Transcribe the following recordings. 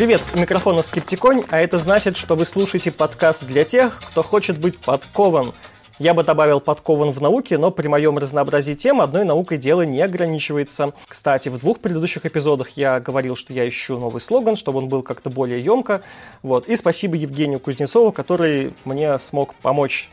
Привет, у микрофона Скептиконь, а это значит, что вы слушаете подкаст для тех, кто хочет быть подкован. Я бы добавил подкован в науке, но при моем разнообразии тем одной наукой дело не ограничивается. Кстати, в двух предыдущих эпизодах я говорил, что я ищу новый слоган, чтобы он был как-то более емко. Вот. И спасибо Евгению Кузнецову, который мне смог помочь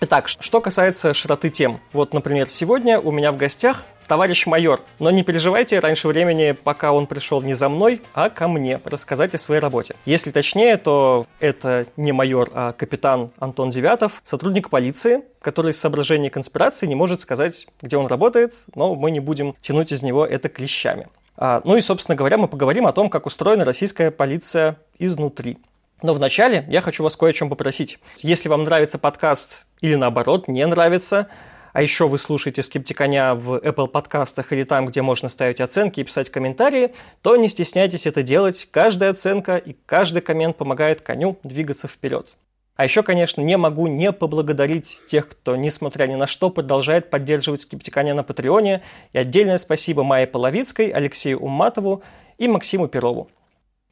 Итак, что касается широты тем. Вот, например, сегодня у меня в гостях товарищ майор. Но не переживайте, раньше времени, пока он пришел не за мной, а ко мне, рассказать о своей работе. Если точнее, то это не майор, а капитан Антон Девятов, сотрудник полиции, который из соображений конспирации не может сказать, где он работает, но мы не будем тянуть из него это клещами. А, ну и, собственно говоря, мы поговорим о том, как устроена российская полиция изнутри. Но вначале я хочу вас кое о чем попросить. Если вам нравится подкаст или наоборот не нравится, а еще вы слушаете Скептиконя в Apple подкастах или там, где можно ставить оценки и писать комментарии, то не стесняйтесь это делать. Каждая оценка и каждый коммент помогает коню двигаться вперед. А еще, конечно, не могу не поблагодарить тех, кто, несмотря ни на что, продолжает поддерживать Скептиконя на Патреоне. И отдельное спасибо Майе Половицкой, Алексею Уматову и Максиму Перову.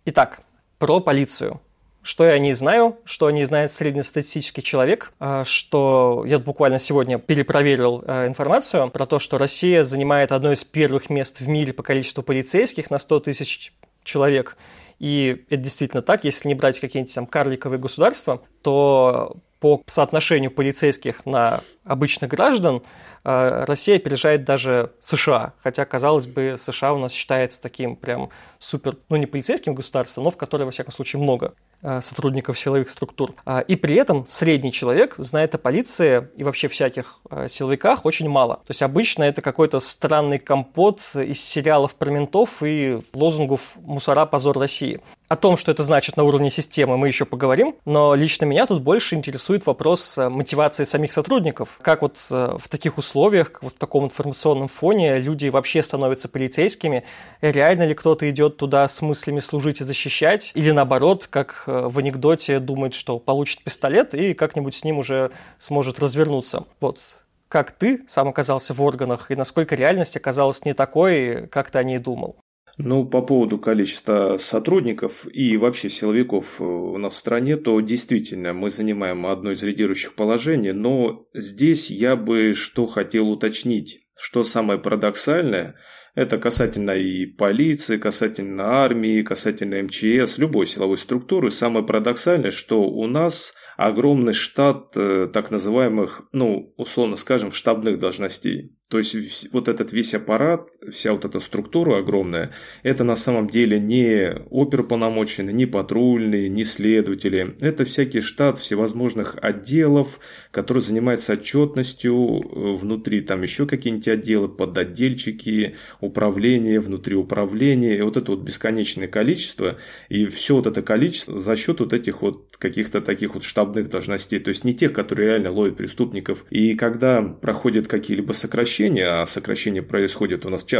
Итак, про полицию – что я не знаю, что не знает среднестатистический человек, а, что я буквально сегодня перепроверил а, информацию про то, что Россия занимает одно из первых мест в мире по количеству полицейских на 100 тысяч человек. И это действительно так, если не брать какие-нибудь там карликовые государства, то по соотношению полицейских на обычных граждан а, Россия опережает даже США. Хотя, казалось бы, США у нас считается таким прям супер, ну не полицейским государством, но в которой, во всяком случае, много сотрудников силовых структур. А, и при этом средний человек знает о полиции и вообще всяких силовиках очень мало. То есть обычно это какой-то странный компот из сериалов про ментов и лозунгов «Мусора, позор России». О том, что это значит на уровне системы, мы еще поговорим, но лично меня тут больше интересует вопрос мотивации самих сотрудников. Как вот в таких условиях условиях, вот в таком информационном фоне люди вообще становятся полицейскими. Реально ли кто-то идет туда с мыслями служить и защищать? Или наоборот, как э, в анекдоте, думает, что получит пистолет и как-нибудь с ним уже сможет развернуться. Вот как ты сам оказался в органах и насколько реальность оказалась не такой, как ты о ней думал? Ну, по поводу количества сотрудников и вообще силовиков э, у нас в стране, то действительно мы занимаем одно из лидирующих положений, но здесь я бы что хотел уточнить, что самое парадоксальное, это касательно и полиции, касательно армии, касательно МЧС, любой силовой структуры. Самое парадоксальное, что у нас огромный штат э, так называемых, ну, условно скажем, штабных должностей. То есть вот этот весь аппарат, вся вот эта структура огромная, это на самом деле не оперуполномоченные, не патрульные, не следователи. Это всякий штат всевозможных отделов, который занимается отчетностью э, внутри, там еще какие-нибудь отделы, подотдельчики, управление, внутри управления. И вот это вот бесконечное количество. И все вот это количество за счет вот этих вот каких-то таких вот штабных должностей. То есть не тех, которые реально ловят преступников. И когда проходят какие-либо сокращения, а сокращения происходят у нас часто,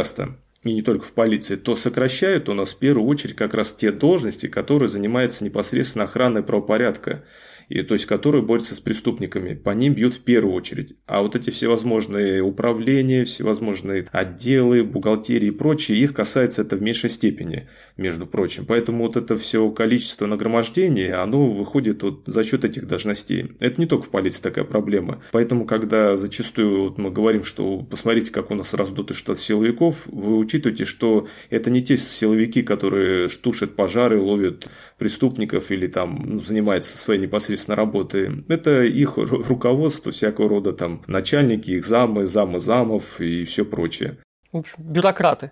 и не только в полиции, то сокращают у нас в первую очередь как раз те должности, которые занимаются непосредственно охраной правопорядка и, то есть которые борются с преступниками. По ним бьют в первую очередь. А вот эти всевозможные управления, всевозможные отделы, бухгалтерии и прочее, их касается это в меньшей степени, между прочим. Поэтому вот это все количество нагромождения, оно выходит вот за счет этих должностей. Это не только в полиции такая проблема. Поэтому, когда зачастую вот мы говорим, что посмотрите, как у нас раздутый штат силовиков, вы учитываете, что это не те силовики, которые тушат пожары, ловят преступников или там ну, занимаются своей непосредственной непосредственно работы. Это их руководство, всякого рода там начальники, их замы, замы замов и все прочее. В общем, бюрократы.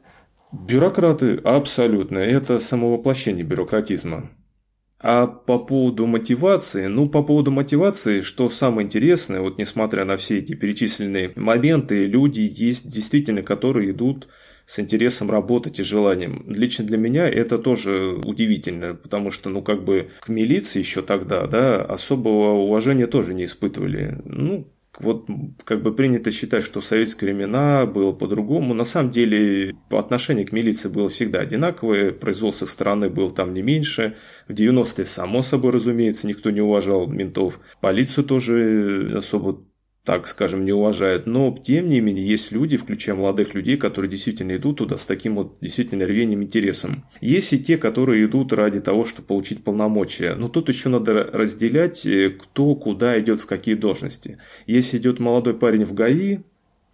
Бюрократы, абсолютно. Это самовоплощение бюрократизма. А по поводу мотивации, ну, по поводу мотивации, что самое интересное, вот несмотря на все эти перечисленные моменты, люди есть действительно, которые идут с интересом работать и желанием. Лично для меня это тоже удивительно, потому что, ну, как бы к милиции еще тогда, да, особого уважения тоже не испытывали. Ну, вот как бы принято считать, что в советские времена было по-другому. На самом деле отношение к милиции было всегда одинаковое, произвол со стороны был там не меньше. В 90-е, само собой разумеется, никто не уважал ментов. Полицию тоже особо так скажем, не уважают. Но, тем не менее, есть люди, включая молодых людей, которые действительно идут туда с таким вот действительно рвением, интересом. Есть и те, которые идут ради того, чтобы получить полномочия. Но тут еще надо разделять, э, кто куда идет, в какие должности. Если идет молодой парень в ГАИ,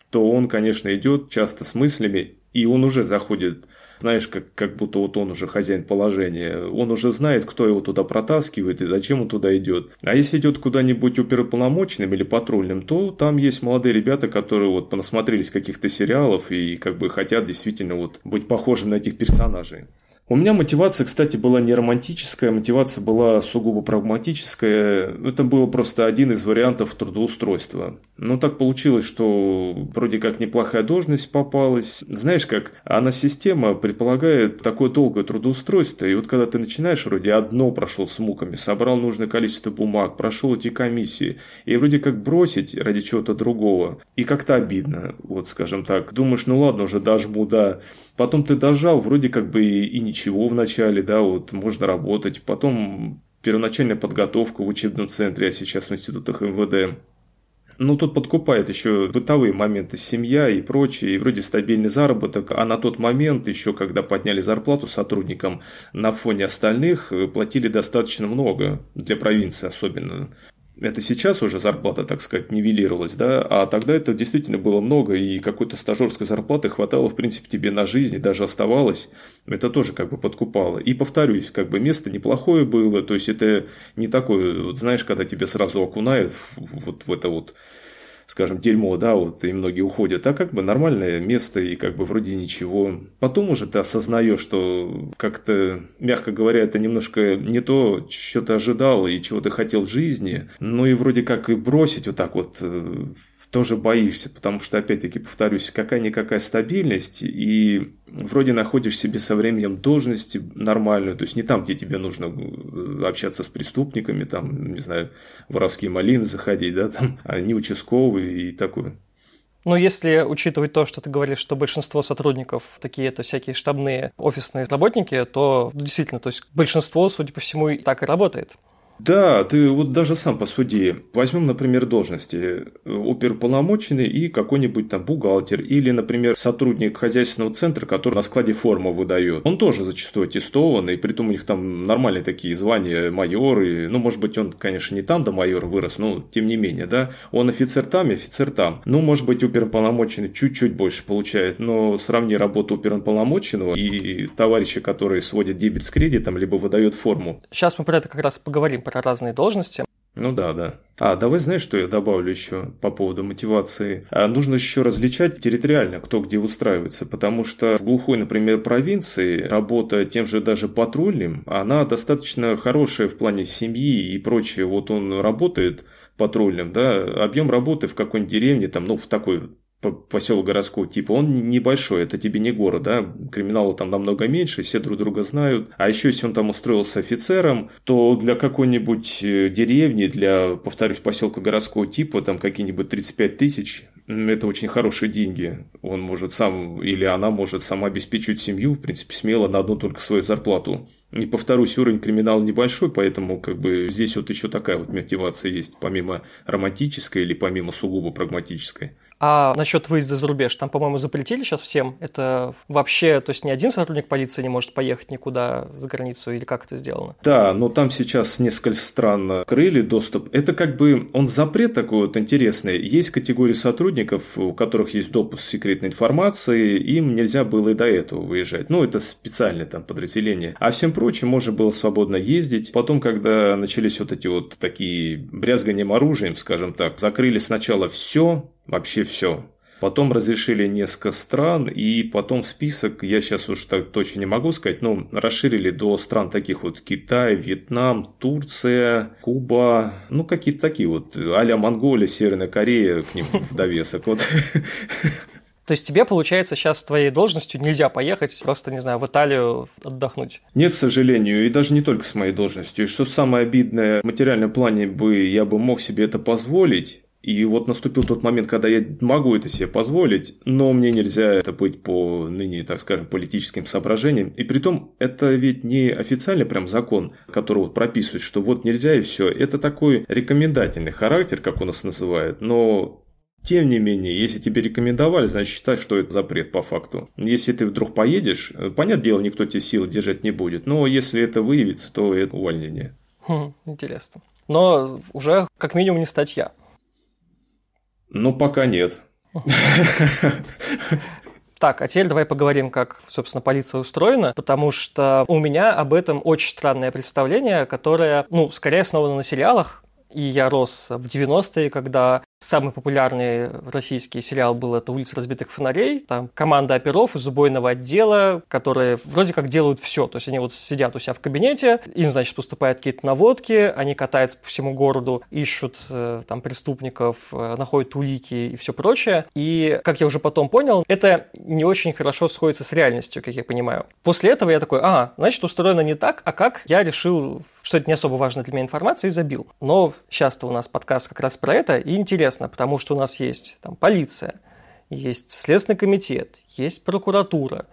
то он, конечно, идет часто с мыслями, и он уже заходит знаешь, как, как будто вот он уже хозяин положения. Он уже знает, кто его туда протаскивает и зачем он туда идет. А если идет куда-нибудь оперуполномоченным или патрульным, то там есть молодые ребята, которые вот понасмотрелись каких-то сериалов и как бы хотят действительно вот быть похожим на этих персонажей. У меня мотивация, кстати, была не романтическая, мотивация была сугубо прагматическая. Это был просто один из вариантов трудоустройства. Но так получилось, что вроде как неплохая должность попалась. Знаешь как, она система предполагает такое долгое трудоустройство. И вот когда ты начинаешь, вроде одно прошел с муками, собрал нужное количество бумаг, прошел эти комиссии, и вроде как бросить ради чего-то другого. И как-то обидно, вот скажем так. Думаешь, ну ладно, уже дожму, да. Потом ты дожал, вроде как бы и, ничего в начале, да, вот можно работать. Потом первоначальная подготовка в учебном центре, а сейчас в институтах МВД. Ну, тут подкупает еще бытовые моменты, семья и прочее, и вроде стабильный заработок, а на тот момент, еще когда подняли зарплату сотрудникам, на фоне остальных э, платили достаточно много, для провинции особенно это сейчас уже зарплата, так сказать, нивелировалась, да, а тогда это действительно было много, и какой-то стажерской зарплаты хватало, в принципе, тебе на жизнь, и даже оставалось, это тоже как бы подкупало. И повторюсь, как бы место неплохое было, то есть это не такое, вот, знаешь, когда тебя сразу окунают вот в это вот скажем, дерьмо, да, вот, и многие уходят, а как бы нормальное место, и как бы вроде ничего. Потом уже ты осознаешь, что как-то, мягко говоря, это немножко не то, что ты ожидал и чего ты хотел в жизни, ну и вроде как и бросить вот так вот э, тоже боишься, потому что, опять-таки, повторюсь, какая-никакая стабильность, и вроде находишь себе со временем должности нормальную, то есть не там, где тебе нужно э, общаться с преступниками, там, не знаю, воровские малины заходить, да, там, а не участковый и такое. Но если учитывать то, что ты говоришь, что большинство сотрудников такие это всякие штабные офисные работники, то действительно, то есть большинство, судя по всему, и так и работает. Да, ты вот даже сам посуди. Возьмем, например, должности оперуполномоченный и какой-нибудь там бухгалтер или, например, сотрудник хозяйственного центра, который на складе форму выдает. Он тоже зачастую аттестован, и при том у них там нормальные такие звания майоры. Ну, может быть, он, конечно, не там до майора вырос, но тем не менее, да. Он офицер там, офицер там. Ну, может быть, оперуполномоченный чуть-чуть больше получает, но сравни работу оперуполномоченного и товарища, которые сводят дебет с кредитом, либо выдает форму. Сейчас мы про это как раз поговорим, про разные должности. Ну да, да. А, давай знаешь, что я добавлю еще по поводу мотивации? А, нужно еще различать территориально, кто где устраивается, потому что в глухой, например, провинции работа тем же даже патрульным, она достаточно хорошая в плане семьи и прочее. Вот он работает патрульным, да, объем работы в какой-нибудь деревне, там, ну, в такой поселок городской типа, он небольшой, это тебе не город, да, криминала там намного меньше, все друг друга знают. А еще если он там устроился офицером, то для какой-нибудь э, деревни, для, повторюсь, поселка городского типа, там какие-нибудь 35 тысяч, это очень хорошие деньги. Он может сам, или она может сама обеспечивать семью, в принципе, смело на одну только свою зарплату. И повторюсь, уровень криминала небольшой, поэтому как бы здесь вот еще такая вот мотивация есть, помимо романтической или помимо сугубо прагматической. А насчет выезда за рубеж, там, по-моему, запретили сейчас всем. Это вообще, то есть ни один сотрудник полиции не может поехать никуда за границу или как это сделано? Да, но там сейчас несколько стран крыли доступ. Это как бы, он запрет такой вот интересный. Есть категории сотрудников, у которых есть допуск секретной информации, им нельзя было и до этого выезжать. Ну, это специальное там подразделение. А всем прочим можно было свободно ездить. Потом, когда начались вот эти вот такие брязганием оружием, скажем так, закрыли сначала все, вообще все. Потом разрешили несколько стран, и потом список, я сейчас уж так точно не могу сказать, но расширили до стран таких вот Китай, Вьетнам, Турция, Куба, ну какие-то такие вот, а-ля Монголия, Северная Корея к ним в довесок. Вот. То есть тебе, получается, сейчас с твоей должностью нельзя поехать просто, не знаю, в Италию отдохнуть? Нет, к сожалению, и даже не только с моей должностью. И что самое обидное, в материальном плане бы я бы мог себе это позволить, И вот наступил тот момент, когда я могу это себе позволить, но мне нельзя это быть по ныне, так скажем, политическим соображениям. И при том, это ведь не официальный прям закон, который вот прописывает, что вот нельзя и все. Это такой рекомендательный характер, как у нас называют, но тем не менее, если тебе рекомендовали, значит считай, что это запрет по факту. Если ты вдруг поедешь, понятное дело, никто тебе силы держать не будет, но если это выявится, то это увольнение. Хм, интересно. Но уже как минимум не статья. Ну, пока нет. Так, а теперь давай поговорим, как, собственно, полиция устроена, потому что у меня об этом очень странное представление, которое, ну, скорее основано на сериалах, и я рос в 90-е, когда Самый популярный российский сериал был это «Улица разбитых фонарей». Там команда оперов из убойного отдела, которые вроде как делают все. То есть они вот сидят у себя в кабинете, им, значит, поступают какие-то наводки, они катаются по всему городу, ищут э, там преступников, э, находят улики и все прочее. И, как я уже потом понял, это не очень хорошо сходится с реальностью, как я понимаю. После этого я такой, а, значит, устроено не так, а как я решил, что это не особо важно для меня информация и забил. Но сейчас-то у нас подкаст как раз про это, и интересно интересно, потому что у нас есть там полиция, есть Следственный комитет, есть прокуратура,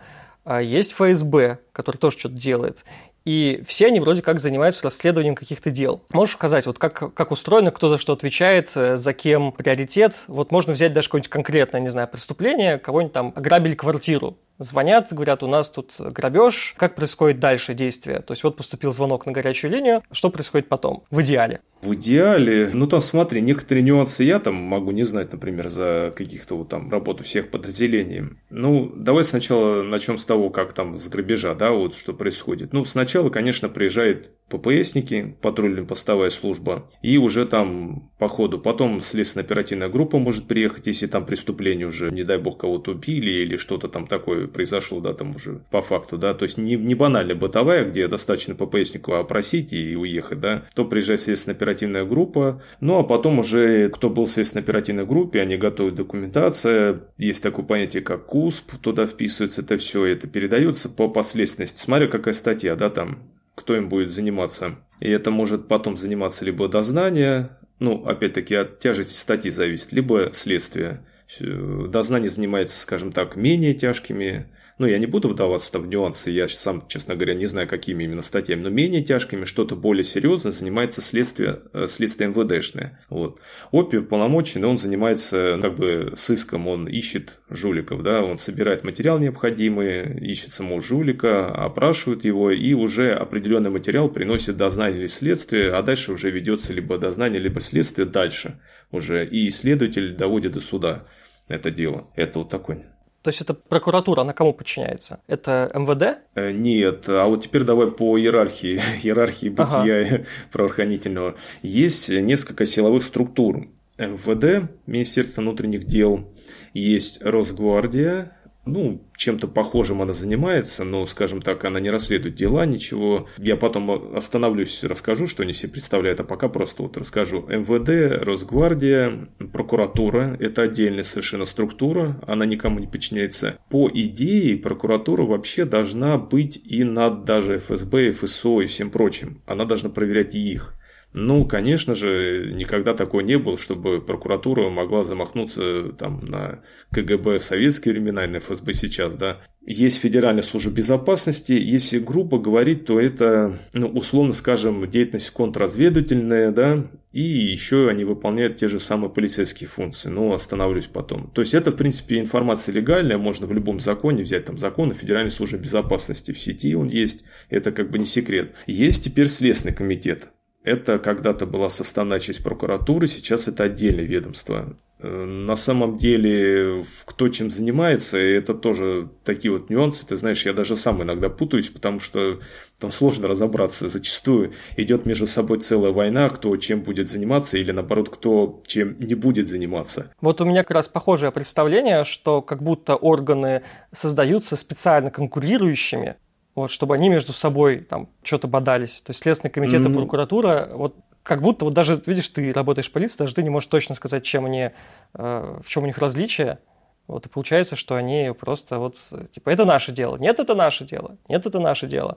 а, есть ФСБ, который тоже что-то делает. И все они вроде как занимаются расследованием каких-то дел. Можешь сказать, вот как, как устроено, кто за что отвечает, э, за кем приоритет? Вот можно взять даже какое-нибудь конкретное, не знаю, преступление, кого-нибудь там ограбили квартиру. Звонят, говорят, у нас тут грабеж. Как происходит дальше действие? То есть вот поступил звонок на горячую линию. Что происходит потом? В идеале. В идеале, ну там смотри, некоторые нюансы я там могу не знать, например, за каких-то вот там работу всех подразделений. Ну, давай сначала начнем с того, как там с грабежа, да, вот что происходит. Ну, сначала, конечно, приезжает ППСники, патрульно-постовая служба, и уже там по ходу. Потом следственно-оперативная группа может приехать, если там преступление уже, не дай бог, кого-то убили или что-то там такое произошло, да, там уже по факту, да. То есть не, не банальная бытовая, где достаточно ППСнику опросить и уехать, да. То приезжает следственно-оперативная группа, ну а потом уже, кто был в следственно-оперативной группе, они готовят документация, есть такое понятие, как КУСП, туда вписывается это все, это передается по последственности. Смотря какая статья, да, там кто им будет заниматься. И это может потом заниматься либо дознание, ну, опять-таки, от тяжести статьи зависит, либо следствие. Дознание занимается, скажем так, менее тяжкими ну, я не буду вдаваться там в нюансы, я сам, честно говоря, не знаю, какими именно статьями, но менее тяжкими, что-то более серьезное занимается следствие, э, следствие МВДшное. Вот. ОПИ полномоченный, он занимается как бы сыском, он ищет жуликов, да, он собирает материал необходимый, ищет самого жулика, опрашивает его и уже определенный материал приносит дознание или следствие, а дальше уже ведется либо дознание, либо следствие дальше уже, и следователь доводит до суда это дело. Это вот такой то есть это прокуратура, она кому подчиняется? Это МВД? Э, нет, а вот теперь давай по иерархии, иерархии бытия ага. правоохранительного. Есть несколько силовых структур. МВД, Министерство внутренних дел, есть Росгвардия, ну, чем-то похожим она занимается, но, скажем так, она не расследует дела, ничего. Я потом остановлюсь, расскажу, что они себе представляют, а пока просто вот расскажу. МВД, Росгвардия, прокуратура – это отдельная совершенно структура, она никому не подчиняется. По идее, прокуратура вообще должна быть и над даже ФСБ, ФСО и всем прочим. Она должна проверять и их. Ну, конечно же, никогда такого не было, чтобы прокуратура могла замахнуться там, на КГБ в советские времена и на ФСБ сейчас, да. Есть Федеральная служба безопасности. Если грубо говорить, то это, ну, условно скажем, деятельность контрразведывательная, да, и еще они выполняют те же самые полицейские функции, но остановлюсь потом. То есть это, в принципе, информация легальная, можно в любом законе взять там закон о Федеральной службе безопасности в сети, он есть, это как бы не секрет. Есть теперь Следственный комитет. Это когда-то была составная часть прокуратуры, сейчас это отдельное ведомство. Э, на самом деле, кто чем занимается, это тоже такие вот нюансы. Ты знаешь, я даже сам иногда путаюсь, потому что там сложно разобраться. Зачастую идет между собой целая война, кто чем будет заниматься, или наоборот, кто чем не будет заниматься. Вот у меня как раз похожее представление, что как будто органы создаются специально конкурирующими, вот, чтобы они между собой там что-то бодались. То есть Следственный комитет mm-hmm. и прокуратура, вот как будто вот даже, видишь, ты работаешь в полиции, даже ты не можешь точно сказать, чем они, э, в чем у них различие. Вот и получается, что они просто вот, типа, это наше дело. Нет, это наше дело. Нет, это наше дело.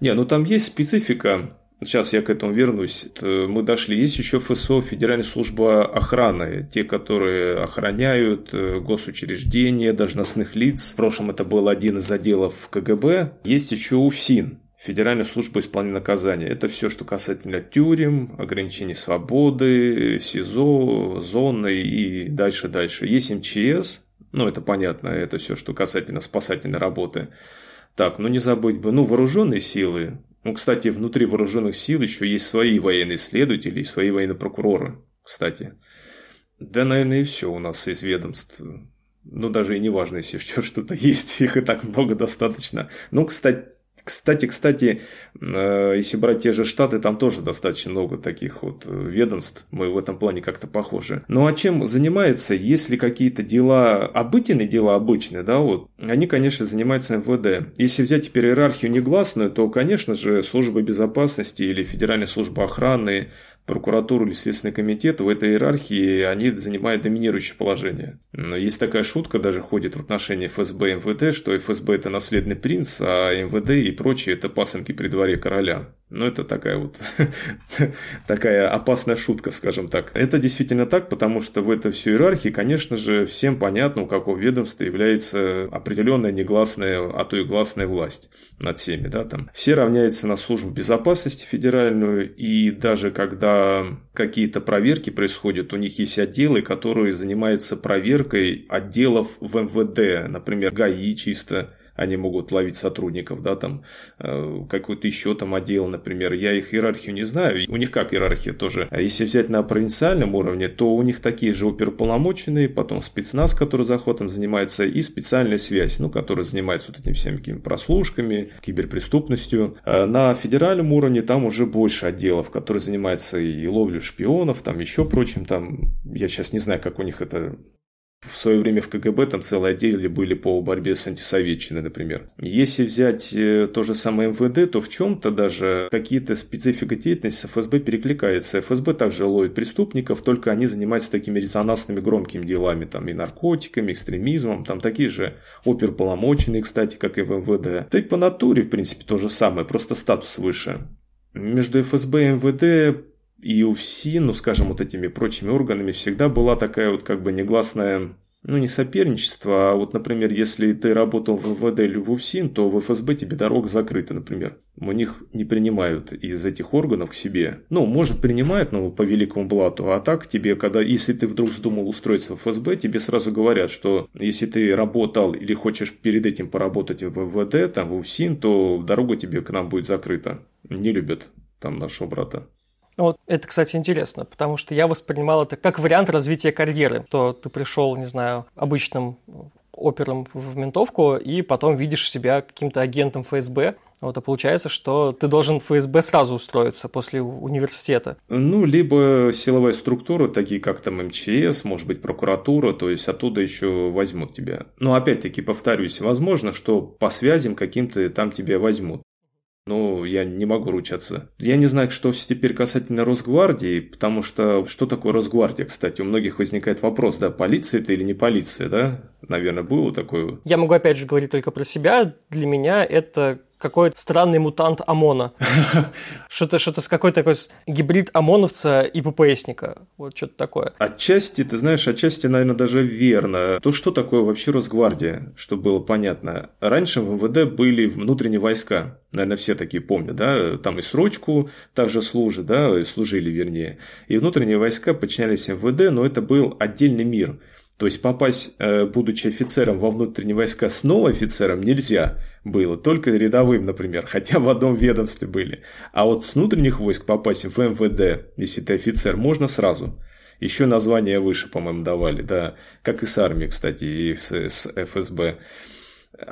Не, ну там есть специфика Сейчас я к этому вернусь. Мы дошли. Есть еще ФСО, Федеральная служба охраны. Те, которые охраняют э, госучреждения, должностных лиц. В прошлом это был один из отделов КГБ. Есть еще УФСИН. Федеральная служба исполнения наказания. Это все, что касательно тюрем, ограничений свободы, СИЗО, зоны и дальше-дальше. Есть МЧС, ну это понятно, это все, что касательно спасательной работы. Так, ну не забыть бы, ну вооруженные силы. Ну, кстати, внутри вооруженных сил еще есть свои военные следователи и свои военные прокуроры, кстати. Да, наверное, и все у нас из ведомств. Ну, даже и не важно, если что-то есть, их и так много достаточно. Ну, кстати, кстати, кстати, э, если брать те же Штаты, там тоже достаточно много таких вот э, ведомств. Мы в этом плане как-то похожи. Ну а чем занимается, если какие-то дела, обыденные дела обычные, да, вот, они, конечно, занимаются МВД. Если взять теперь иерархию негласную, то, конечно же, служба безопасности или Федеральная служба охраны, прокуратуру или Следственный комитет в этой иерархии они занимают доминирующее положение. Но есть такая шутка, даже ходит в отношении ФСБ и МВД, что ФСБ это наследный принц, а МВД и прочие это пасынки при дворе короля. Ну, это такая вот такая опасная шутка, скажем так. Это действительно так, потому что в этой всей иерархии, конечно же, всем понятно, у какого ведомства является определенная негласная, а то и гласная власть над всеми. Да, там. Все равняются на службу безопасности федеральную, и даже когда какие-то проверки происходят, у них есть отделы, которые занимаются проверкой отделов в МВД, например, ГАИ чисто, они могут ловить сотрудников, да, там, э, какой-то еще там отдел, например. Я их иерархию не знаю. У них как иерархия тоже. А если взять на провинциальном уровне, то у них такие же оперуполномоченные, потом спецназ, который захватом занимается, и специальная связь, ну, которая занимается вот этими всеми прослушками, киберпреступностью. А на федеральном уровне там уже больше отделов, которые занимаются и ловлей шпионов, там еще прочим, там, я сейчас не знаю, как у них это в свое время в КГБ там целые отделы были по борьбе с антисоветчиной, например. Если взять э, то же самое МВД, то в чем-то даже какие-то специфика деятельности с ФСБ перекликается. ФСБ также ловит преступников, только они занимаются такими резонансными громкими делами, там и наркотиками, экстремизмом, там такие же оперполномоченные, кстати, как и в МВД. Да и по натуре, в принципе, то же самое, просто статус выше. Между ФСБ и МВД и у ФСИ, ну, скажем, вот этими прочими органами всегда была такая вот как бы негласная ну, не соперничество, а вот, например, если ты работал в МВД или в УФСИН, то в ФСБ тебе дорога закрыта, например. У них не принимают из этих органов к себе. Ну, может, принимают, но по великому блату. А так тебе, когда, если ты вдруг вздумал устроиться в ФСБ, тебе сразу говорят, что если ты работал или хочешь перед этим поработать в МВД, там, в УФСИН, то дорога тебе к нам будет закрыта. Не любят там нашего брата. Вот это, кстати, интересно, потому что я воспринимал это как вариант развития карьеры, что ты пришел, не знаю, обычным опером в ментовку, и потом видишь себя каким-то агентом ФСБ. Вот, а получается, что ты должен в ФСБ сразу устроиться после университета. Ну, либо силовая структура, такие как там МЧС, может быть, прокуратура, то есть оттуда еще возьмут тебя. Но опять-таки, повторюсь, возможно, что по связям каким-то там тебя возьмут. Ну, я не могу ручаться. Я не знаю, что теперь касательно Росгвардии, потому что что такое Росгвардия, кстати? У многих возникает вопрос, да, полиция это или не полиция, да? Наверное, было такое. Я могу опять же говорить только про себя. Для меня это какой-то странный мутант ОМОНа. Что-то что с какой-то такой гибрид ОМОНовца и ППСника. Вот что-то такое. Отчасти, ты знаешь, отчасти, наверное, даже верно. То, что такое вообще Росгвардия, чтобы было понятно. Раньше в МВД были внутренние войска. Наверное, все такие помнят, да? Там и срочку также служат, да, служили вернее. И внутренние войска подчинялись МВД, но это был отдельный мир. То есть попасть, э, будучи офицером во внутренние войска, снова офицером нельзя было, только рядовым, например, хотя в одном ведомстве были. А вот с внутренних войск попасть в МВД, если ты офицер, можно сразу. Еще название выше, по-моему, давали, да, как и с армией, кстати, и с, с ФСБ.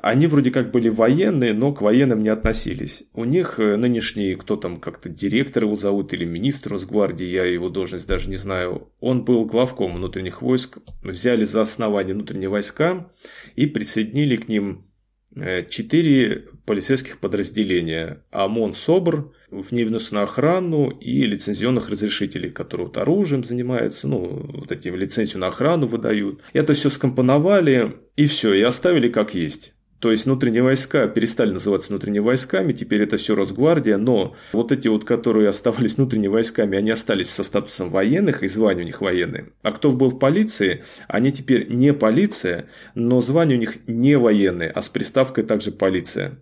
Они вроде как были военные, но к военным не относились. У них э, нынешний, кто там как-то директор его зовут или министр Росгвардии, я его должность даже не знаю, он был главком внутренних войск, взяли за основание внутренние войска и присоединили к ним э, четыре полицейских подразделения. ОМОН, СОБР, вневедомственную охрану и лицензионных разрешителей, которые вот оружием занимаются, ну, вот эти лицензию на охрану выдают. Это все скомпоновали и все, и оставили как есть. То есть внутренние войска перестали называться внутренними войсками, теперь это все Росгвардия, но вот эти вот, которые оставались внутренними войсками, они остались со статусом военных и звание у них военные. А кто был в полиции, они теперь не полиция, но звание у них не военные, а с приставкой также полиция.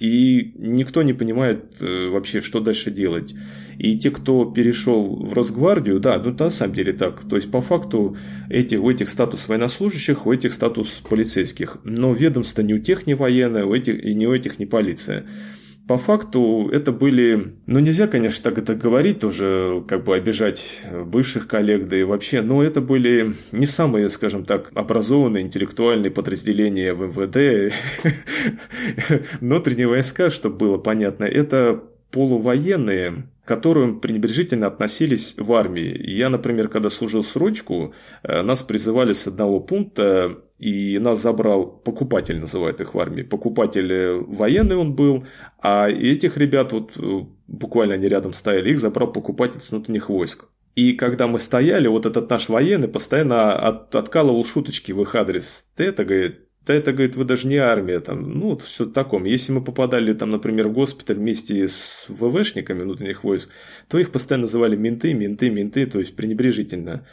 И никто не понимает э, вообще, что дальше делать. И те, кто перешел в Росгвардию, да, ну на самом деле так. То есть, по факту, эти, у этих статус военнослужащих, у этих статус полицейских. Но ведомство не у тех не военное, у этих, и не у этих не полиция по факту это были, ну нельзя, конечно, так это говорить, тоже как бы обижать бывших коллег, да и вообще, но это были не самые, скажем так, образованные интеллектуальные подразделения в МВД, внутренние войска, чтобы было понятно, это полувоенные, к которым пренебрежительно относились в армии. Я, например, когда служил срочку, э, нас призывали с одного пункта и нас забрал покупатель, называют их в армии. Покупатель э, военный он был, а этих ребят, вот э, буквально они рядом стояли, их забрал покупатель с внутренних войск. И когда мы стояли, вот этот наш военный постоянно от, откалывал шуточки в их адрес. Ты это, говорит, да это, говорит, вы даже не армия, там, ну, вот все таком. Если мы попадали, там, например, в госпиталь вместе с ВВшниками внутренних войск, то их постоянно называли менты, менты, менты, то есть пренебрежительно.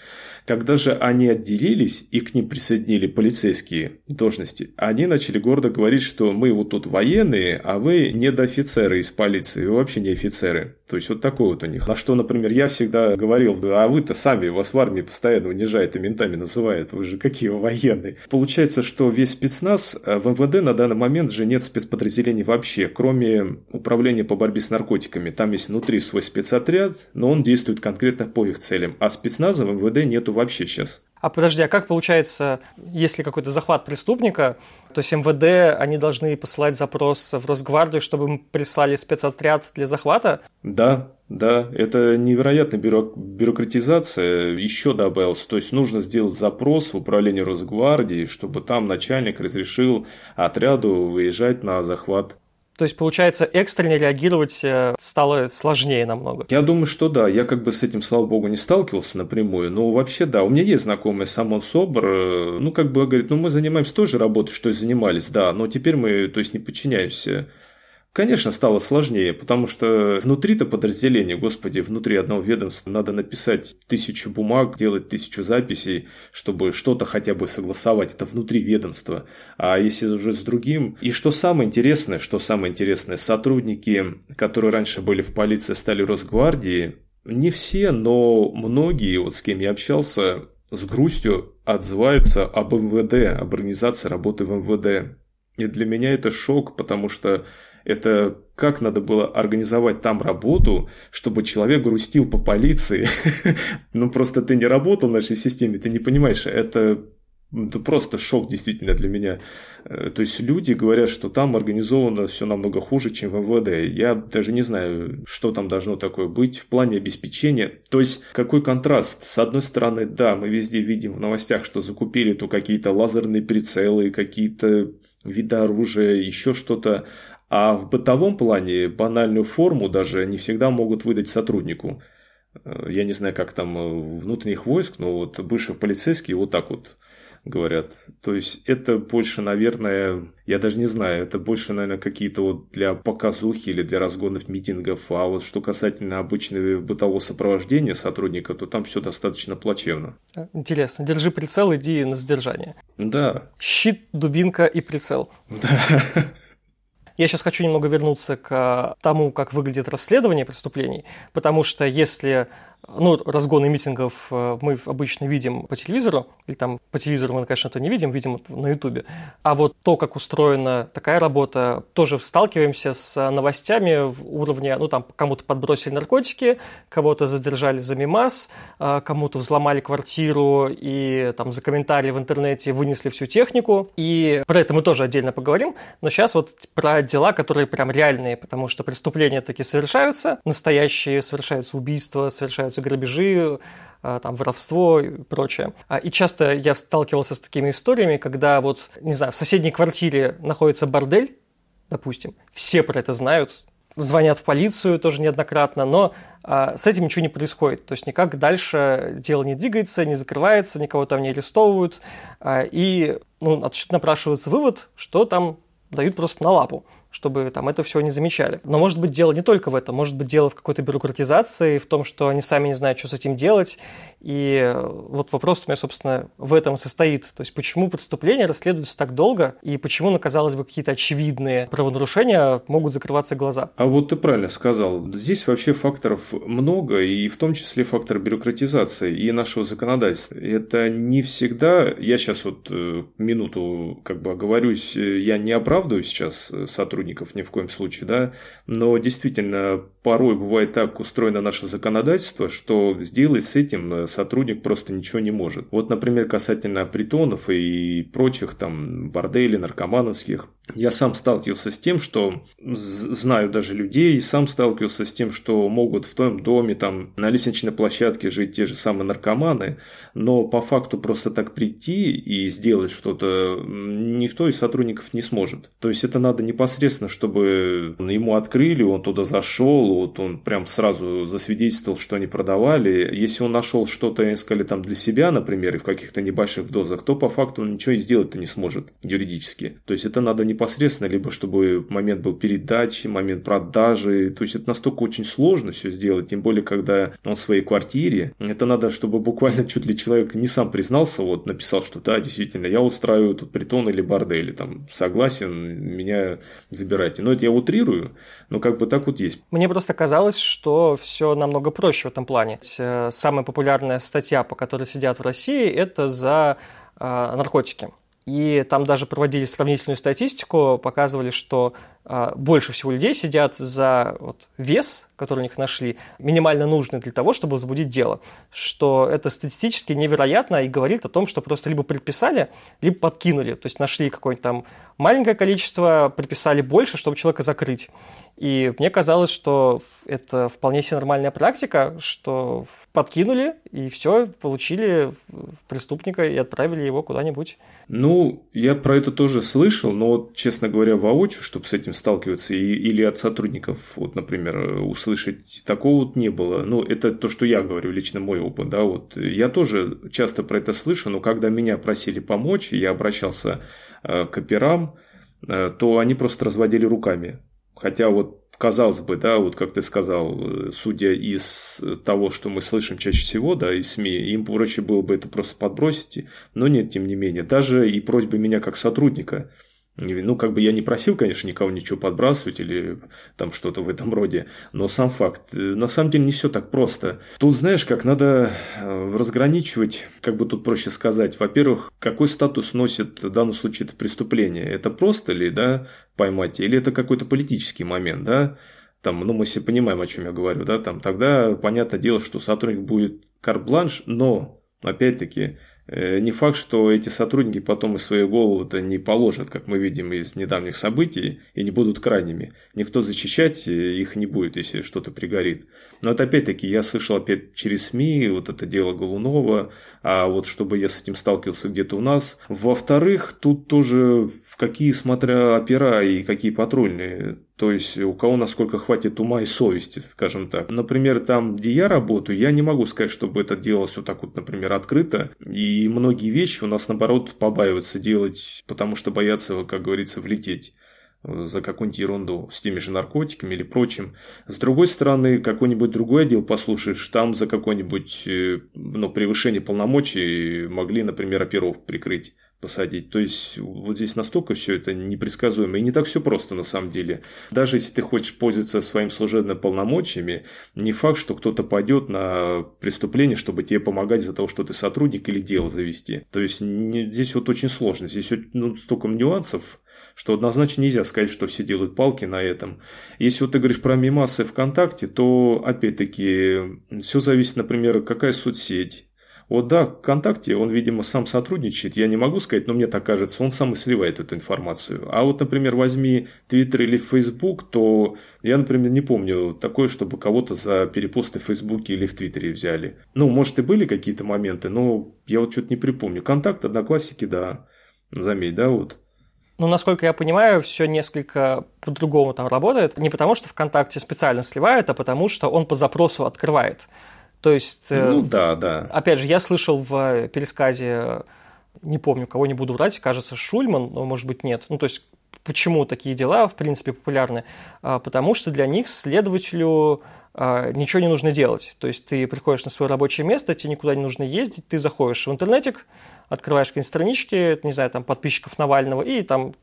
Когда же они отделились и к ним присоединили полицейские должности, они начали гордо говорить, что мы вот тут военные, а вы недоофицеры из полиции, вы вообще не офицеры. То есть вот такой вот у них. На что, например, я всегда говорил, а вы-то сами, вас в армии постоянно унижают и ментами называют, вы же какие военные. Получается, что весь спецназ, э, в МВД на данный момент же нет спецподразделений вообще, кроме управления по борьбе с наркотиками. Там есть внутри свой спецотряд, но он действует конкретно по их целям. А спецназа в МВД нету вообще сейчас. А подожди, а как получается, если какой-то захват преступника, то есть МВД, они должны посылать запрос в Росгвардию, чтобы им прислали спецотряд для захвата? Да, да, это невероятная бюро... бюрократизация еще добавилась. То есть нужно сделать запрос в управление Росгвардии, чтобы там начальник разрешил отряду выезжать на захват то есть, получается, экстренно реагировать э, стало сложнее намного. Я думаю, что да. Я как бы с этим, слава богу, не сталкивался напрямую. Но вообще, да, у меня есть знакомый Самон Собр. Э, ну, как бы говорит, ну, мы занимаемся той же работой, что и занимались, да. Но теперь мы, то есть, не подчиняемся Конечно, стало сложнее, потому что внутри-то подразделения, господи, внутри одного ведомства надо написать тысячу бумаг, делать тысячу записей, чтобы что-то хотя бы согласовать. Это внутри ведомства. А если уже с другим... И что самое интересное, что самое интересное, сотрудники, которые раньше были в полиции, стали Росгвардии, не все, но многие, вот с кем я общался, с грустью отзываются об МВД, об организации работы в МВД. И для меня это шок, потому что это как надо было организовать там работу, чтобы человек грустил по полиции. ну, просто ты не работал в нашей системе, ты не понимаешь, это это просто шок действительно для меня. Э, то есть люди говорят, что там организовано все намного хуже, чем в МВД. Я даже не знаю, что там должно такое быть в плане обеспечения. То есть какой контраст. С одной стороны, да, мы везде видим в новостях, что закупили то какие-то лазерные прицелы, какие-то виды оружия, еще что-то. А в бытовом плане банальную форму даже не всегда могут выдать сотруднику. Э, я не знаю, как там э, внутренних войск, но вот бывшие полицейские вот так вот говорят. То есть это больше, наверное, я даже не знаю, это больше, наверное, какие-то вот для показухи или для разгонов митингов. А вот что касательно обычного бытового сопровождения сотрудника, то там все достаточно плачевно. Интересно. Держи прицел, иди на задержание. Да. Щит, дубинка и прицел. Да. Я сейчас хочу немного вернуться к тому, как выглядит расследование преступлений, потому что если ну, разгоны митингов э, мы обычно видим по телевизору, или там по телевизору мы, конечно, это не видим, видим на ютубе. А вот то, как устроена такая работа, тоже сталкиваемся с новостями в уровне, ну, там, кому-то подбросили наркотики, кого-то задержали за мимас, э, кому-то взломали квартиру и там за комментарии в интернете вынесли всю технику. И про это мы тоже отдельно поговорим. Но сейчас вот про дела, которые прям реальные, потому что преступления таки совершаются, настоящие совершаются убийства, совершаются совершаются грабежи, а, там, воровство и прочее. А, и часто я сталкивался с такими историями, когда вот, не знаю, в соседней квартире находится бордель, допустим, все про это знают, звонят в полицию тоже неоднократно, но а, с этим ничего не происходит. То есть никак дальше дело не двигается, не закрывается, никого там не арестовывают. А, и ну, отсюда напрашивается вывод, что там дают просто на лапу чтобы там это все не замечали. Но может быть дело не только в этом, может быть дело в какой-то бюрократизации, в том, что они сами не знают, что с этим делать. И вот вопрос у меня, собственно, в этом состоит. То есть почему преступления расследуются так долго, и почему на, казалось бы, какие-то очевидные правонарушения могут закрываться глаза? А вот ты правильно сказал. Здесь вообще факторов много, и в том числе фактор бюрократизации и нашего законодательства. Это не всегда... Я сейчас вот э, минуту как бы оговорюсь, э, я не оправдываю сейчас э, сотрудников сотрудников ни в коем случае, да, но действительно порой бывает так устроено наше законодательство, что сделать с этим э, сотрудник просто ничего не может. Вот, например, касательно притонов и прочих там борделей, наркомановских, я сам сталкивался с тем, что знаю даже людей, сам сталкивался с тем, что могут в том доме там на лестничной площадке жить те же самые наркоманы, но по факту просто так прийти и сделать что-то никто из сотрудников не сможет. То есть это надо непосредственно, чтобы ему открыли, он туда зашел, вот он прям сразу засвидетельствовал, что они продавали. Если он нашел что-то, сказали, там для себя, например, и в каких-то небольших дозах, то по факту он ничего и сделать-то не сможет юридически. То есть это надо непосредственно, либо чтобы момент был передачи, момент продажи. То есть это настолько очень сложно все сделать, тем более, когда он в своей квартире. Это надо, чтобы буквально чуть ли человек не сам признался, вот написал, что да, действительно, я устраиваю тут притон или бордель, там согласен, меня забирайте. Но это я утрирую, но как бы так вот есть. Мне просто казалось, что все намного проще в этом плане. Э, самая популярная статья, по которой сидят в России, это за э, наркотики. И там даже проводили сравнительную статистику, показывали, что э, больше всего людей сидят за вот, вес, который у них нашли, минимально нужный для того, чтобы возбудить дело. Что это статистически невероятно и говорит о том, что просто либо предписали, либо подкинули. То есть нашли какое-нибудь там маленькое количество, предписали больше, чтобы человека закрыть. И мне казалось, что это вполне себе нормальная практика, что подкинули и все, получили преступника и отправили его куда-нибудь. Ну, я про это тоже слышал, но, честно говоря, воочию, чтобы с этим сталкиваться, и, или от сотрудников, вот, например, услышать, такого вот не было. Ну, это то, что я говорю, лично мой опыт, да, вот. Я тоже часто про это слышу, но когда меня просили помочь, я обращался э, к операм, э, то они просто разводили руками. Хотя вот казалось бы, да, вот как ты сказал, э, судя из того, что мы слышим чаще всего, да, из СМИ, им проще было бы это просто подбросить, но нет, тем не менее, даже и просьба меня как сотрудника – ну, как бы я не просил, конечно, никого ничего подбрасывать или там что-то в этом роде, но сам факт. Э, на самом деле не все так просто. Тут, знаешь, как надо э, разграничивать, как бы тут проще сказать. Во-первых, какой статус носит в данном случае это преступление? Это просто ли, да, поймать, или это какой-то политический момент, да? Там, ну, мы все понимаем, о чем я говорю, да, там, тогда понятное дело, что сотрудник будет карт-бланш, но, опять-таки, не факт, что эти сотрудники потом из своей головы-то не положат, как мы видим из недавних событий, и не будут крайними. Никто защищать их не будет, если что-то пригорит. Но это опять-таки, я слышал опять через СМИ, вот это дело Голунова, а вот чтобы я с этим сталкивался где-то у нас. Во-вторых, тут тоже в какие, смотря опера и какие патрульные. То есть у кого насколько хватит ума и совести, скажем так. Например, там, где я работаю, я не могу сказать, чтобы это делалось вот так вот, например, открыто. И многие вещи у нас, наоборот, побаиваются делать, потому что боятся, как говорится, влететь за какую-нибудь ерунду с теми же наркотиками или прочим. С другой стороны, какой-нибудь другой отдел послушаешь, там за какое-нибудь э, ну, превышение полномочий могли, например, оперов прикрыть посадить. То есть вот здесь настолько все это непредсказуемо и не так все просто на самом деле. Даже если ты хочешь пользоваться своим служебными полномочиями, не факт, что кто-то пойдет на преступление, чтобы тебе помогать из-за того, что ты сотрудник или дело завести. То есть не, здесь вот очень сложно. Здесь ну, столько нюансов, что однозначно нельзя сказать, что все делают палки на этом. Если вот ты говоришь про мимасы ВКонтакте, то опять-таки все зависит, например, какая соцсеть, вот да, ВКонтакте он, видимо, сам сотрудничает, я не могу сказать, но мне так кажется, он сам и сливает эту информацию. А вот, например, возьми Твиттер или Фейсбук, то я, например, не помню такое, чтобы кого-то за перепосты в Фейсбуке или в Твиттере взяли. Ну, может, и были какие-то моменты, но я вот что-то не припомню. Контакт, Одноклассники, да, заметь, да, вот. Ну, насколько я понимаю, все несколько по-другому там работает. Не потому, что ВКонтакте специально сливает, а потому, что он по запросу открывает. То есть, э, ну да, да. Опять же, я слышал в пересказе, не помню, кого не буду врать, кажется, Шульман, но может быть нет. Ну, то есть Почему такие дела, в принципе, популярны? А, потому что для них следователю ничего не нужно делать. То есть ты приходишь на свое рабочее место, тебе никуда не нужно ездить, ты заходишь в интернетик, открываешь какие-нибудь странички, не знаю, там, подписчиков Навального, и там,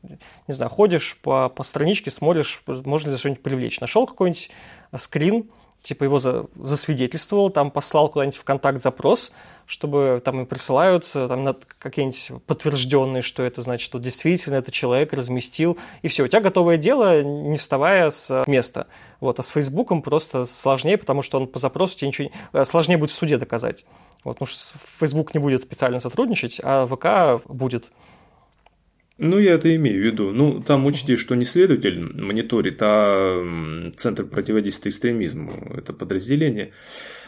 не знаю, ходишь по, по страничке, смотришь, можно ли за что-нибудь привлечь. Нашел какой-нибудь скрин, типа его за, засвидетельствовал, там послал куда-нибудь в контакт запрос, чтобы там им присылают там какие-нибудь подтвержденные, что это значит, что действительно этот человек разместил, и все, у тебя готовое дело, не вставая с места. Вот, а с Фейсбуком просто сложнее, потому что он по запросу тебе ничего э, сложнее будет в суде доказать. Вот, потому что Facebook не будет специально сотрудничать, а ВК будет. Ну, я это имею в виду. Ну, там учти, что не следователь мониторит, а Центр противодействия экстремизму. Это подразделение.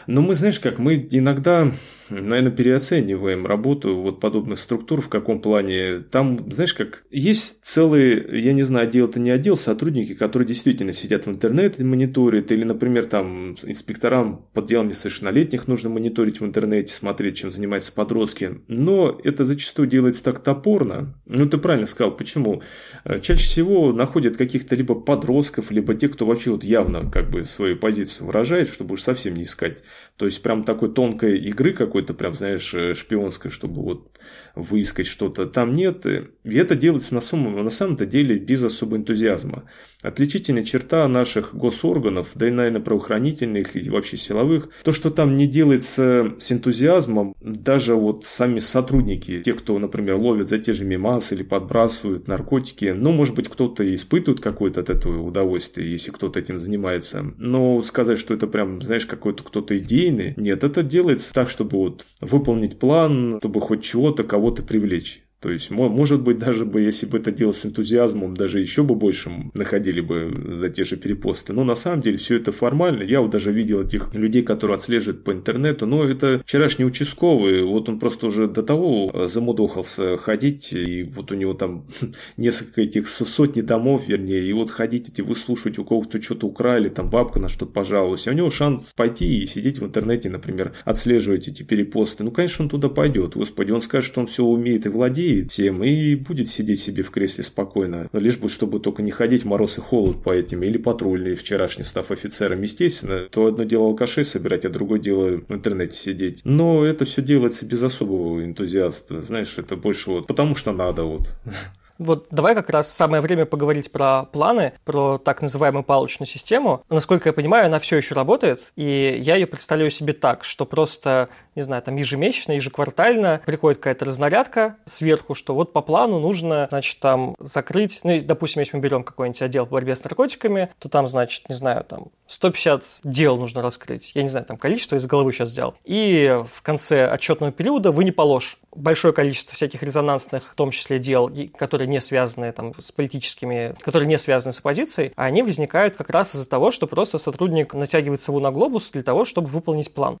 Но мы, знаешь, как мы иногда наверное, переоцениваем работу вот подобных структур, в каком плане. Там, знаешь, как есть целые, я не знаю, отдел это не отдел, сотрудники, которые действительно сидят в интернете, мониторят, или, например, там инспекторам под делом несовершеннолетних нужно мониторить в интернете, смотреть, чем занимаются подростки. Но это зачастую делается так топорно. Ну, ты правильно сказал, почему? Э, чаще всего находят каких-то либо подростков, либо тех, кто вообще вот явно как бы свою позицию выражает, чтобы уж совсем не искать. То есть, прям такой тонкой игры какой какой-то прям, знаешь, э, шпионской, чтобы вот выискать что-то. Там нет. И это делается на самом, на самом-то деле без особого энтузиазма. Отличительная черта наших госорганов, да и, наверное, правоохранительных и вообще силовых, то, что там не делается с энтузиазмом, даже вот сами сотрудники, те, кто, например, ловят за те же мимасы или подбрасывают наркотики, ну, может быть, кто-то испытывает какое-то от этого удовольствие, если кто-то этим занимается. Но сказать, что это прям, знаешь, какой-то кто-то идейный, нет, это делается так, чтобы вот выполнить план, чтобы хоть чего-то, кого-то привлечь. То есть, может быть, даже бы, если бы это делал с энтузиазмом, даже еще бы больше находили бы за те же перепосты. Но на самом деле все это формально. Я вот даже видел этих людей, которые отслеживают по интернету. Но это вчерашний участковый, вот он просто уже до того э, замудохался ходить, и вот у него там несколько этих сотни домов, вернее, и вот ходить эти выслушивать, у кого-то что-то украли, там бабка на что-то пожаловалась. А у него шанс пойти и сидеть в интернете, например, отслеживать эти перепосты. Ну, конечно, он туда пойдет. Господи, он скажет, что он все умеет и владеет, овладеет всем и будет сидеть себе в кресле спокойно. Лишь бы, чтобы только не ходить мороз и холод по этим, или патрульный вчерашний став офицером. Естественно, то одно дело алкашей собирать, а другое дело в интернете сидеть. Но это все делается без особого энтузиаста. Знаешь, это больше вот потому что надо вот. Вот давай как раз самое время поговорить про планы, про так называемую палочную систему. Насколько я понимаю, она все еще работает, и я ее представляю себе так, что просто, не знаю, там ежемесячно, ежеквартально приходит какая-то разнарядка сверху, что вот по плану нужно, значит, там закрыть, ну, допустим, если мы берем какой-нибудь отдел по борьбе с наркотиками, то там, значит, не знаю, там 150 дел нужно раскрыть. Я не знаю, там количество из головы сейчас взял. И в конце отчетного периода вы не положь большое количество всяких резонансных, в том числе дел, которые не связаны там, с политическими, которые не связаны с оппозицией, они возникают как раз из-за того, что просто сотрудник натягивает сову на глобус для того, чтобы выполнить план.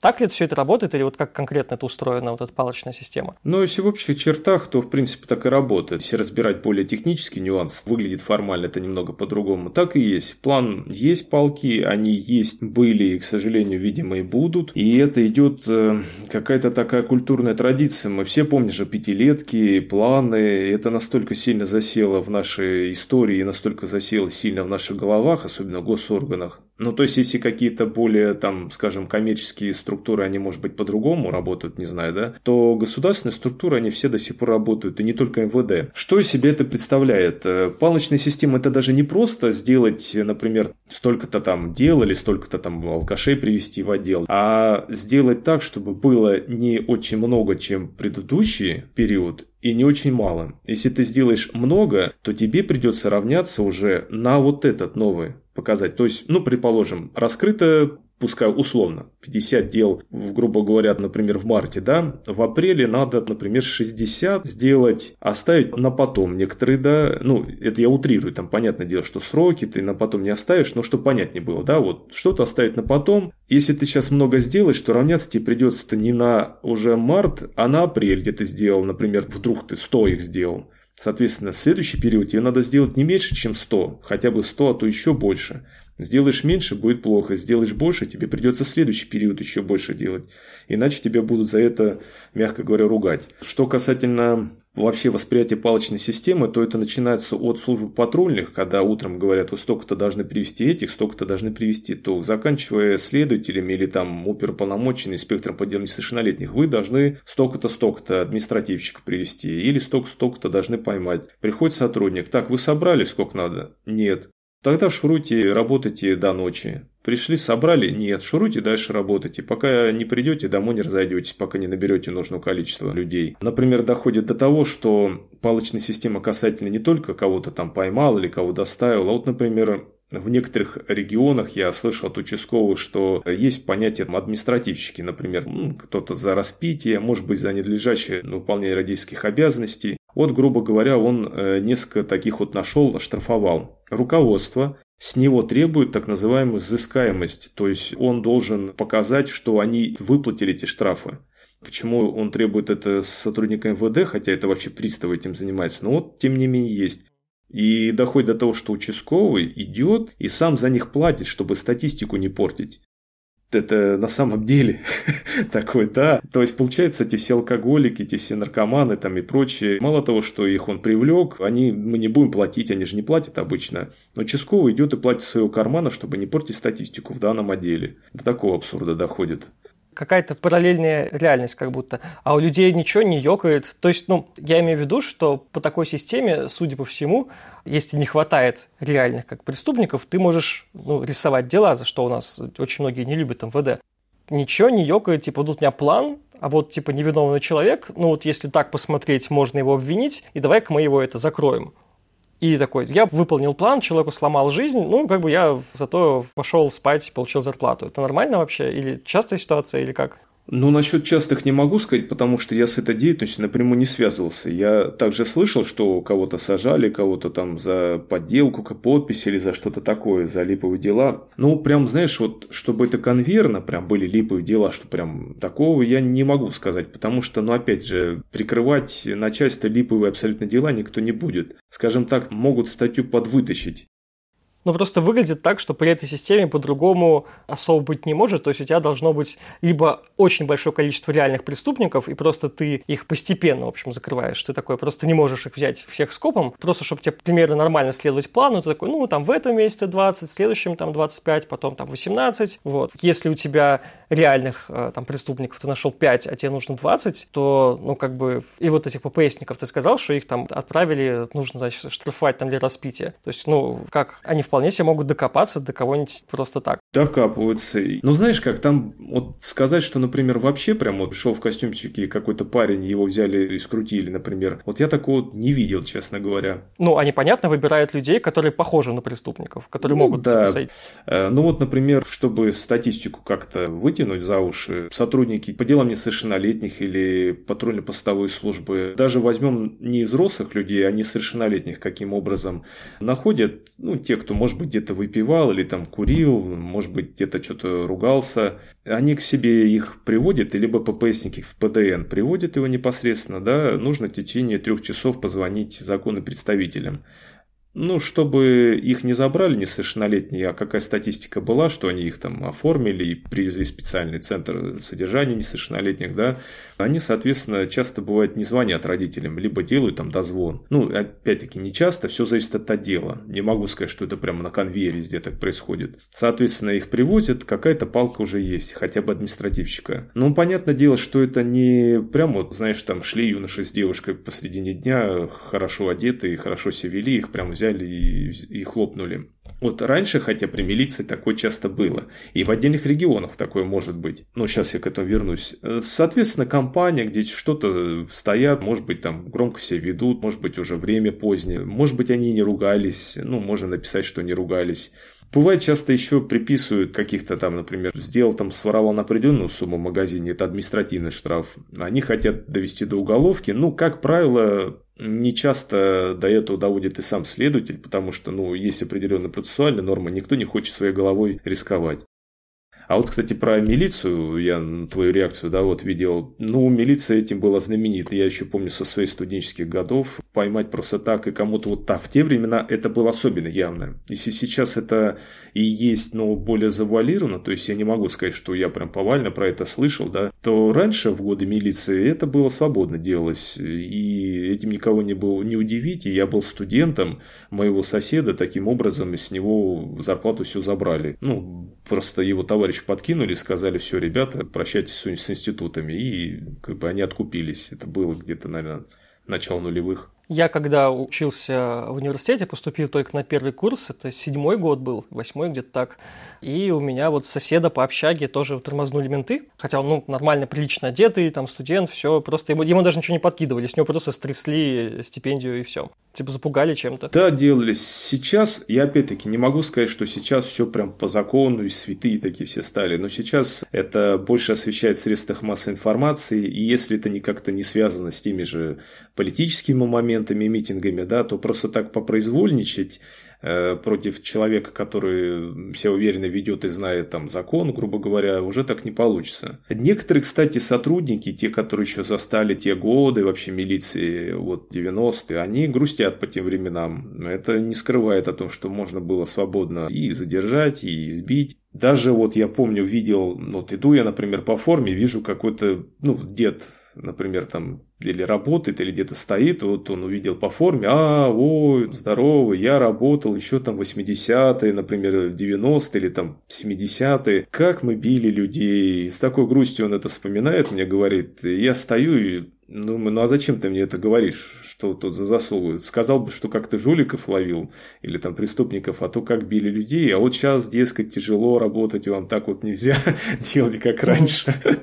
Так ли все это работает, или вот как конкретно это устроена, вот эта палочная система? Ну, если в общих чертах, то, в принципе, так и работает. Если разбирать более технический нюанс, выглядит формально это немного по-другому. Так и есть. План есть, палки, они есть, были и, к сожалению, видимо, и будут. И это идет э, какая-то такая культурная традиция. Мы все помним же пятилетки, планы. Это настолько сильно засело в нашей истории, настолько засело сильно в наших головах, особенно в госорганах. Ну, то есть, если какие-то более, там, скажем, коммерческие структуры, они, может быть, по-другому работают, не знаю, да, то государственные структуры, они все до сих пор работают, и не только МВД. Что из себя это представляет? Э, палочная система – это даже не просто сделать, например, столько-то там дел или столько-то там алкашей привести в отдел, а сделать так, чтобы было не очень много, чем предыдущий период, и не очень мало. Если ты сделаешь много, то тебе придется равняться уже на вот этот новый показать. То есть, ну, предположим, раскрыто пускай условно, 50 дел, грубо говоря, например, в марте, да, в апреле надо, например, 60 сделать, оставить на потом. Некоторые, да, ну, это я утрирую, там, понятное дело, что сроки ты на потом не оставишь, но что понятнее было, да, вот, что-то оставить на потом. Если ты сейчас много сделаешь, то равняться тебе придется-то не на уже март, а на апрель, где ты сделал, например, вдруг ты 100 их сделал. Соответственно, следующий период тебе надо сделать не меньше, чем 100, хотя бы 100, а то еще больше. Сделаешь меньше, будет плохо. Сделаешь больше, тебе придется следующий период еще больше делать. Иначе тебя будут за это, мягко говоря, ругать. Что касательно вообще восприятие палочной системы, то это начинается от службы патрульных, когда утром говорят, вы столько-то должны привести этих, столько-то должны привести, то заканчивая следователями или там оперуполномоченным инспектором по делу несовершеннолетних, вы должны столько-то, столько-то административщика привести или столько-столько-то должны поймать. Приходит сотрудник, так, вы собрали сколько надо? Нет. Тогда шуруйте, работайте до ночи. Пришли, собрали? Нет, шуруйте, дальше работайте. Пока не придете, домой не разойдетесь, пока не наберете нужного количества людей. Например, доходит до того, что палочная система касательно не только кого-то там поймал или кого доставил, а вот, например, в некоторых регионах я слышал от участковых, что есть понятие административщики, например, ну, кто-то за распитие, может быть, за ненадлежащее выполнение родительских обязанностей. Вот, грубо говоря, он э, несколько таких вот нашел, оштрафовал. Руководство с него требует так называемую взыскаемость, то есть он должен показать, что они выплатили эти штрафы. Почему он требует это с сотрудника МВД, хотя это вообще приставы этим занимаются, но вот тем не менее есть. И доходит до того, что участковый идет и сам за них платит, чтобы статистику не портить это на самом деле такой, да. То есть, получается, эти все алкоголики, эти все наркоманы там и прочие, мало того, что их он привлек, они, мы не будем платить, они же не платят обычно. Но участковый идет и платит своего кармана, чтобы не портить статистику в данном отделе. До такого абсурда доходит какая-то параллельная реальность как будто, а у людей ничего не ёкает. То есть, ну, я имею в виду, что по такой системе, судя по всему, если не хватает реальных как преступников, ты можешь ну, рисовать дела, за что у нас очень многие не любят МВД. Ничего не ёкает, типа, тут у меня план, а вот, типа, невиновный человек, ну вот если так посмотреть, можно его обвинить, и давай-ка мы его это закроем. И такой, я выполнил план, человеку сломал жизнь, ну, как бы я зато пошел спать, получил зарплату. Это нормально вообще? Или частая ситуация, или как? Ну, насчет частых не могу сказать, потому что я с этой деятельностью напрямую не связывался. Я также слышал, что кого-то сажали, кого-то там за подделку, подпись или за что-то такое, за липовые дела. Ну, прям, знаешь, вот, чтобы это конверно, прям были липовые дела, что прям такого я не могу сказать, потому что, ну, опять же, прикрывать начальство липовые абсолютно дела никто не будет. Скажем так, могут статью подвытащить но просто выглядит так, что при этой системе по-другому особо быть не может. То есть у тебя должно быть либо очень большое количество реальных преступников, и просто ты их постепенно, в общем, закрываешь. Ты такой просто не можешь их взять всех скопом. Просто, чтобы тебе примерно нормально следовать плану, ты такой, ну, там в этом месяце 20, в следующем там 25, потом там 18. Вот. Если у тебя реальных э, там преступников ты нашел 5, а тебе нужно 20, то, ну, как бы, и вот этих ППСников ты сказал, что их там отправили, нужно, значит, штрафовать там для распития. То есть, ну, как они вполне вполне себе могут докопаться до кого-нибудь просто так. Докапываются. Ну, знаешь, как там вот сказать, что, например, вообще прям вот шел в костюмчике какой-то парень, его взяли и скрутили, например. Вот я такого не видел, честно говоря. Ну, они, понятно, выбирают людей, которые похожи на преступников, которые ну, могут да. Сойти. Э, ну, вот, например, чтобы статистику как-то вытянуть за уши, сотрудники по делам несовершеннолетних или патрульно-постовой службы, даже возьмем не взрослых людей, а несовершеннолетних, каким образом находят, ну, те, кто, может быть, где-то выпивал или там курил, может быть, где-то что-то ругался. Они к себе их приводят, либо ППСники в ПДН приводят его непосредственно, да, нужно в течение трех часов позвонить законным представителям. Ну, чтобы их не забрали несовершеннолетние, а какая статистика была, что они их там оформили и привезли в специальный центр содержания несовершеннолетних, да, они, соответственно, часто бывает не звонят родителям, либо делают там дозвон. Ну, опять-таки, не часто, все зависит от отдела. Не могу сказать, что это прямо на конвейере везде так происходит. Соответственно, их привозят, какая-то палка уже есть, хотя бы административщика. Ну, понятное дело, что это не прямо, вот, знаешь, там шли юноши с девушкой посредине дня, хорошо одетые, хорошо себя вели, их взяли взяли и, и хлопнули. Вот раньше, хотя при милиции такое часто было. И в отдельных регионах такое может быть. Но сейчас я к этому вернусь. Соответственно, компания, где что-то стоят, может быть, там громко себя ведут, может быть, уже время позднее, может быть, они не ругались, ну, можно написать, что не ругались. Бывает, часто еще приписывают каких-то там, например, сделал там, своровал на определенную сумму в магазине, это административный штраф. Они хотят довести до уголовки. Ну, как правило, не часто до этого доводит и сам следователь, потому что, ну, есть определенные процессуальные нормы, никто не хочет своей головой рисковать. А вот, кстати, про милицию, я твою реакцию, да, вот видел. Ну, милиция этим была знаменита. Я еще помню со своих студенческих годов. Поймать просто так и кому-то вот так в те времена это было особенно явно. Если сейчас это и есть, но более завуалировано, то есть я не могу сказать, что я прям повально про это слышал, да, то раньше в годы милиции это было свободно делалось. И этим никого не было не удивить. И я был студентом моего соседа, таким образом с него зарплату все забрали. Ну, просто его товарищ подкинули, сказали, все, ребята, прощайтесь с институтами. И как бы они откупились. Это было где-то, наверное, начало нулевых. Я когда учился в университете, поступил только на первый курс, это седьмой год был, восьмой где-то так. И у меня вот соседа по общаге тоже тормознули менты, хотя он ну, нормально, прилично одетый, там студент, все, просто ему, ему даже ничего не подкидывали, с него просто стрясли стипендию и все. Типа запугали чем-то. Да, делали. Сейчас, я опять-таки не могу сказать, что сейчас все прям по закону и святые такие все стали, но сейчас это больше освещает в средствах массовой информации, и если это не как-то не связано с теми же политическими моментами, митингами, да, то просто так попроизвольничать э, против человека, который себя уверенно ведет и знает там закон, грубо говоря, уже так не получится. Некоторые, кстати, сотрудники, те, которые еще застали те годы вообще милиции, вот 90-е, они грустят по тем временам. Это не скрывает о том, что можно было свободно и задержать, и избить. Даже вот я помню, видел, вот иду я, например, по форме, вижу какой-то, ну, дед например, там или работает, или где-то стоит, вот он увидел по форме, а, ой, здоровый, я работал еще там 80-е, например, 90-е или там 70-е, как мы били людей, с такой грустью он это вспоминает, мне говорит, я стою и ну, ну а зачем ты мне это говоришь, что тут за заслугу? Сказал бы, что как ты жуликов ловил или там преступников, а то как били людей, а вот сейчас, дескать, тяжело работать, вам так вот нельзя делать, как раньше.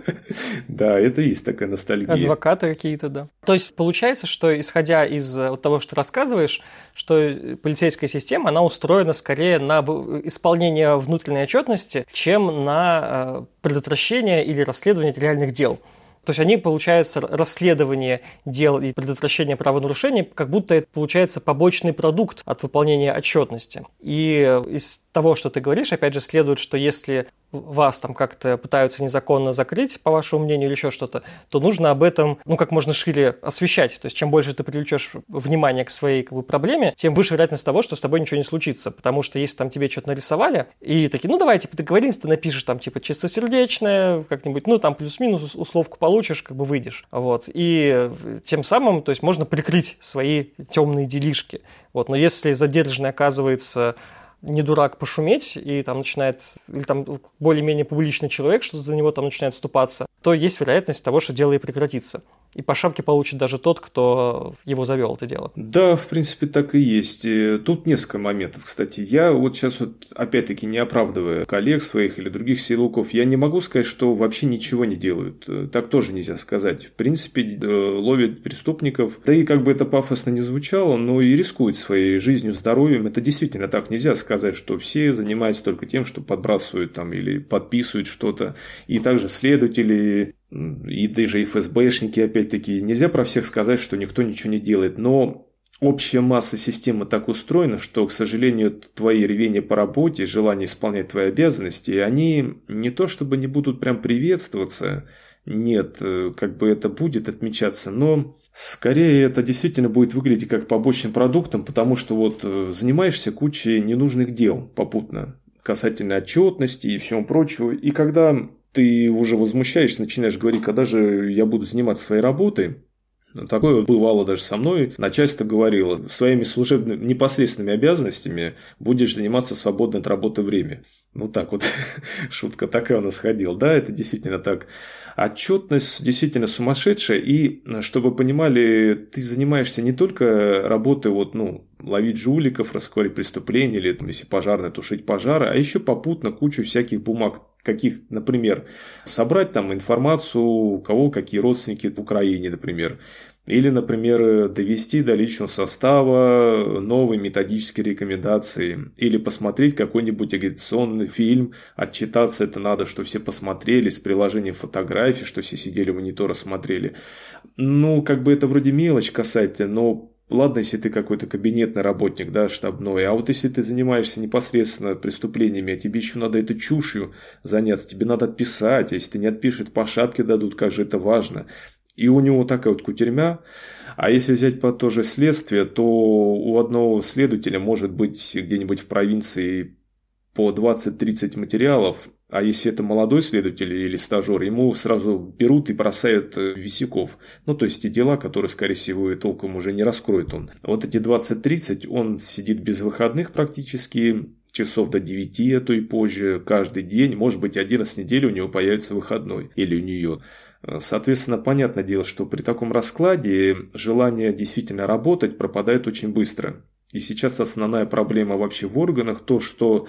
Да, это есть такая ностальгия. Адвокаты какие-то, да. То есть получается, что исходя из э, того, что рассказываешь, что полицейская система, она устроена скорее на исполнение внутренней отчетности, чем на э, предотвращение или расследование реальных дел. То есть они, получается, расследование дел и предотвращение правонарушений, как будто это получается побочный продукт от выполнения отчетности. И из того, что ты говоришь, опять же, следует, что если вас там как-то пытаются незаконно закрыть, по вашему мнению, или еще что-то, то нужно об этом, ну, как можно шире освещать. То есть, чем больше ты привлечешь внимание к своей как бы, проблеме, тем выше вероятность того, что с тобой ничего не случится. Потому что если там тебе что-то нарисовали, и такие, ну, давай, типа, договоримся, ты напишешь там, типа, чистосердечное, как-нибудь, ну, там, плюс-минус условку получишь, как бы выйдешь. Вот. И тем самым, то есть, можно прикрыть свои темные делишки. Вот. Но если задержанный оказывается не дурак пошуметь, и там начинает, или там более-менее публичный человек, что за него там начинает вступаться, то есть вероятность того, что дело и прекратится. И по шапке получит даже тот, кто его завел это дело. Да, в принципе, так и есть. Тут несколько моментов, кстати. Я вот сейчас вот, опять-таки, не оправдывая коллег своих или других силовиков, я не могу сказать, что вообще ничего не делают. Так тоже нельзя сказать. В принципе, э, ловят преступников. Да и как бы это пафосно не звучало, но и рискуют своей жизнью, здоровьем. Это действительно так нельзя сказать, что все занимаются только тем, что подбрасывают там или подписывают что-то. И также следователи и даже и ФСБшники, опять-таки, нельзя про всех сказать, что никто ничего не делает, но общая масса системы так устроена, что, к сожалению, твои ревения по работе, желание исполнять твои обязанности, они не то чтобы не будут прям приветствоваться, нет, э, как бы это будет отмечаться, но скорее это действительно будет выглядеть как побочным продуктом, потому что вот э, занимаешься кучей ненужных дел попутно, касательно отчетности и всего прочего, и когда ты уже возмущаешься, начинаешь говорить, когда же я буду заниматься своей работой, Такое бывало даже со мной. Начальство говорило, своими служебными непосредственными обязанностями будешь заниматься свободное от работы время. Ну так вот, шутка такая у нас ходила. Да, это действительно так. Отчетность действительно сумасшедшая. И, чтобы понимали, ты занимаешься не только работой вот, ну, ловить жуликов, раскрывать преступления, или там, если пожарное, тушить пожары, а еще попутно кучу всяких бумаг, каких, например, собрать там информацию, у кого какие родственники в Украине, например, или, например, довести до личного состава новые методические рекомендации. Или посмотреть какой-нибудь агитационный фильм. Отчитаться это надо, что все посмотрели с приложением фотографий, что все сидели у монитора смотрели. Ну, как бы это вроде мелочь касательно, но Ладно, если ты какой-то кабинетный работник, да, штабной, а вот если ты занимаешься непосредственно преступлениями, а тебе еще надо этой чушью заняться, тебе надо отписать, а если ты не отпишешь, по шапке дадут, как же это важно. И у него такая вот кутерьма. А если взять по то же следствие, то у одного следователя может быть где-нибудь в провинции по 20-30 материалов, а если это молодой следователь или стажер, ему сразу берут и бросают э, висяков. Ну, то есть те дела, которые, скорее всего, и толком уже не раскроет он. Вот эти 20-30, он сидит без выходных практически, часов до 9, а то и позже, каждый день, может быть, один раз в неделю у него появится выходной или у нее. Соответственно, понятное дело, что при таком раскладе желание действительно работать пропадает очень быстро. И сейчас основная проблема вообще в органах то, что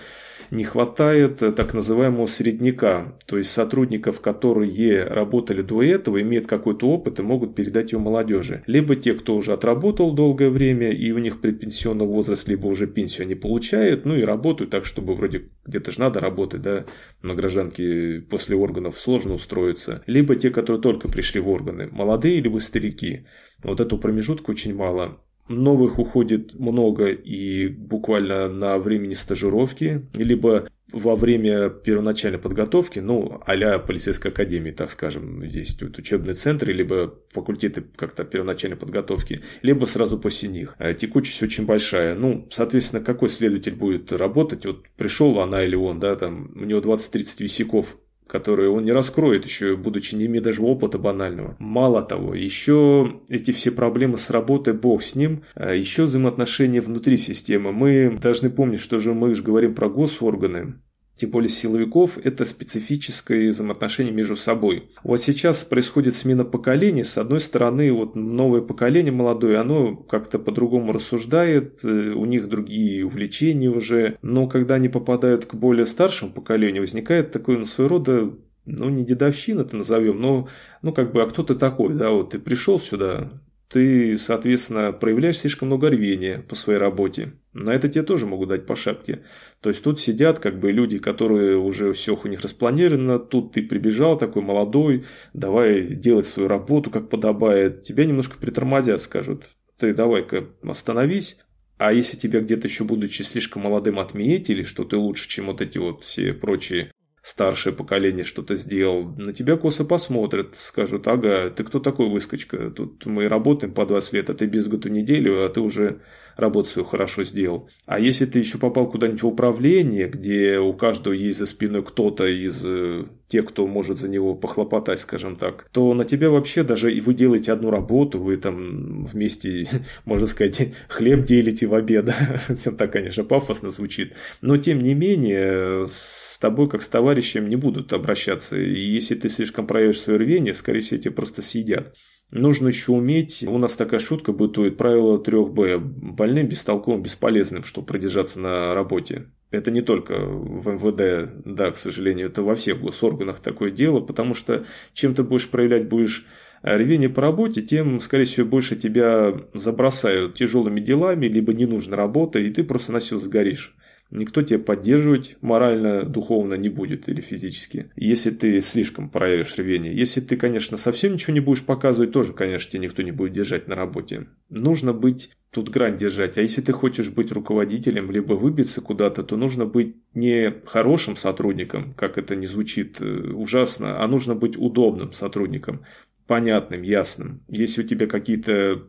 не хватает э, так называемого средняка, то есть сотрудников, которые работали до этого, имеют какой-то опыт и могут передать его молодежи. Либо те, кто уже отработал долгое время и у них предпенсионный возраст, либо уже пенсию они получают, ну и работают так, чтобы вроде где-то же надо работать, да, на гражданке после органов сложно устроиться. Либо те, которые только пришли в органы, молодые либо старики. Вот эту промежутку очень мало. Новых уходит много и буквально на времени стажировки, либо во время первоначальной подготовки, ну, а полицейской академии, так скажем, здесь вот учебные центры, либо факультеты как-то первоначальной подготовки, либо сразу после них. А текучесть очень большая. Ну, соответственно, какой следователь будет работать? Вот пришел она или он, да, там, у него 20-30 висяков которые он не раскроет еще, будучи не имея даже опыта банального. Мало того, еще эти все проблемы с работой, бог с ним, а еще взаимоотношения внутри системы. Мы должны помнить, что же мы же говорим про госорганы, тем более силовиков, это специфическое взаимоотношение между собой. Вот сейчас происходит смена поколений. С одной стороны, вот новое поколение молодое, оно как-то по-другому рассуждает, э, у них другие увлечения уже. Но когда они попадают к более старшему поколению, возникает такой, ну, своего рода ну, не дедовщина это назовем, но, ну, как бы, а кто ты такой, да, вот ты пришел сюда, ты, соответственно, проявляешь слишком много рвения по своей работе. На это тебе тоже могут дать по шапке. То есть тут сидят как бы люди, которые уже все у них распланировано, тут ты прибежал такой молодой, давай делать свою работу как подобает. Тебя немножко притормозят, скажут, ты давай-ка остановись, а если тебя где-то еще будучи слишком молодым отметили, что ты лучше, чем вот эти вот все прочие старшее поколение что-то сделал, на тебя косо посмотрят, скажут, ага, ты кто такой выскочка? Тут мы работаем по 20 лет, а ты без году неделю, а ты уже работу свою хорошо сделал. А если ты еще попал куда-нибудь в управление, где у каждого есть за спиной кто-то из э, тех, кто может за него похлопотать, скажем так, то на тебя вообще даже и вы делаете одну работу, вы там вместе, можно сказать, хлеб делите в обед. Так, конечно, пафосно звучит. Но тем не менее, с тобой как с товарищем не будут обращаться. И если ты слишком проявишь свое рвение, скорее всего, тебя просто съедят. Нужно еще уметь, у нас такая шутка бытует, правило 3Б, больным, бестолковым, бесполезным, чтобы продержаться на работе. Это не только в МВД, да, к сожалению, это во всех госорганах такое дело, потому что чем ты будешь проявлять будешь рвение по работе, тем, скорее всего, больше тебя забросают тяжелыми делами, либо ненужной работой, и ты просто на все сгоришь. Никто тебя поддерживать морально, духовно не будет или физически, если ты слишком проявишь рвение. Если ты, конечно, совсем ничего не будешь показывать, тоже, конечно, тебя никто не будет держать на работе. Нужно быть тут грань держать. А если ты хочешь быть руководителем, либо выбиться куда-то, то нужно быть не хорошим сотрудником, как это не звучит э, ужасно, а нужно быть удобным сотрудником, понятным, ясным. Если у тебя какие-то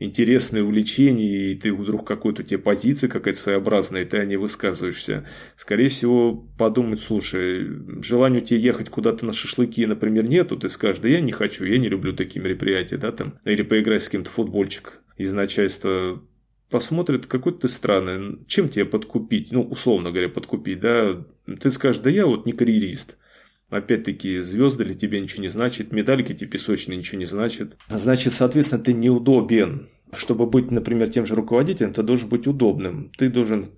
интересное увлечение, и ты вдруг какой-то у тебя позиция какая-то своеобразная, и ты о ней высказываешься, скорее всего, подумать, слушай, желания у тебя ехать куда-то на шашлыки, например, нету, ты скажешь, да я не хочу, я не люблю такие мероприятия, да, там, или поиграть с кем-то в футбольчик из начальства, посмотрят, какой ты странный, чем тебя подкупить, ну, условно говоря, подкупить, да, ты скажешь, да я вот не карьерист, Опять-таки, звезды для тебя ничего не значит, медальки тебе песочные ничего не значат. Значит, соответственно, ты неудобен. Чтобы быть, например, тем же руководителем, ты должен быть удобным. Ты должен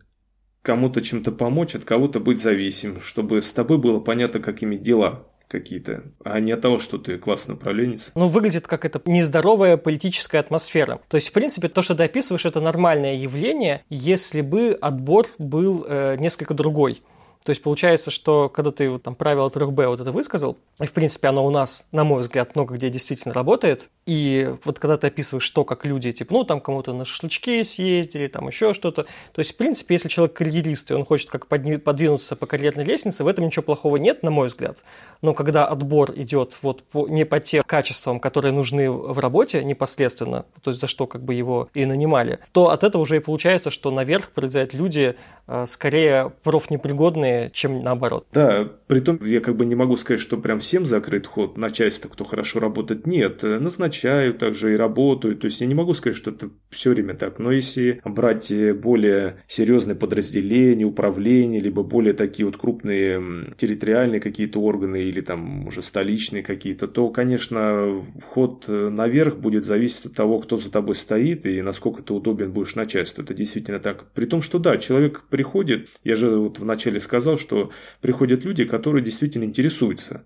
кому-то чем-то помочь, от кого-то быть зависим, чтобы с тобой было понятно, как иметь дела какие-то, а не от того, что ты классный управленец. Ну, выглядит как это нездоровая политическая атмосфера. То есть, в принципе, то, что ты описываешь, это нормальное явление, если бы отбор был э, несколько другой. То есть получается, что когда ты вот, там правило 3Б вот это высказал, и в принципе оно у нас, на мой взгляд, много где действительно работает, И вот когда ты описываешь, что как люди, типа, ну, там кому-то на шашлычки съездили, там еще что-то. То есть, в принципе, если человек карьерист, и он хочет как подвинуться по карьерной лестнице, в этом ничего плохого нет, на мой взгляд. Но когда отбор идет вот по, не по тем качествам, которые нужны в работе непосредственно, то есть за что как бы его и нанимали, то от этого уже и получается, что наверх прилетают люди э, скорее профнепригодные, чем наоборот. Да, при том я как бы не могу сказать, что прям всем закрыт ход начальства, кто хорошо работает. Нет, назначают назначают также и работают. То есть я не могу сказать, что это все время так. Но если брать более серьезные подразделения, управления, либо более такие вот крупные территориальные какие-то органы или там уже столичные какие-то, то, конечно, вход наверх будет зависеть от того, кто за тобой стоит и насколько ты удобен будешь начальству. Это действительно так. При том, что да, человек приходит, я же вот вначале сказал, что приходят люди, которые действительно интересуются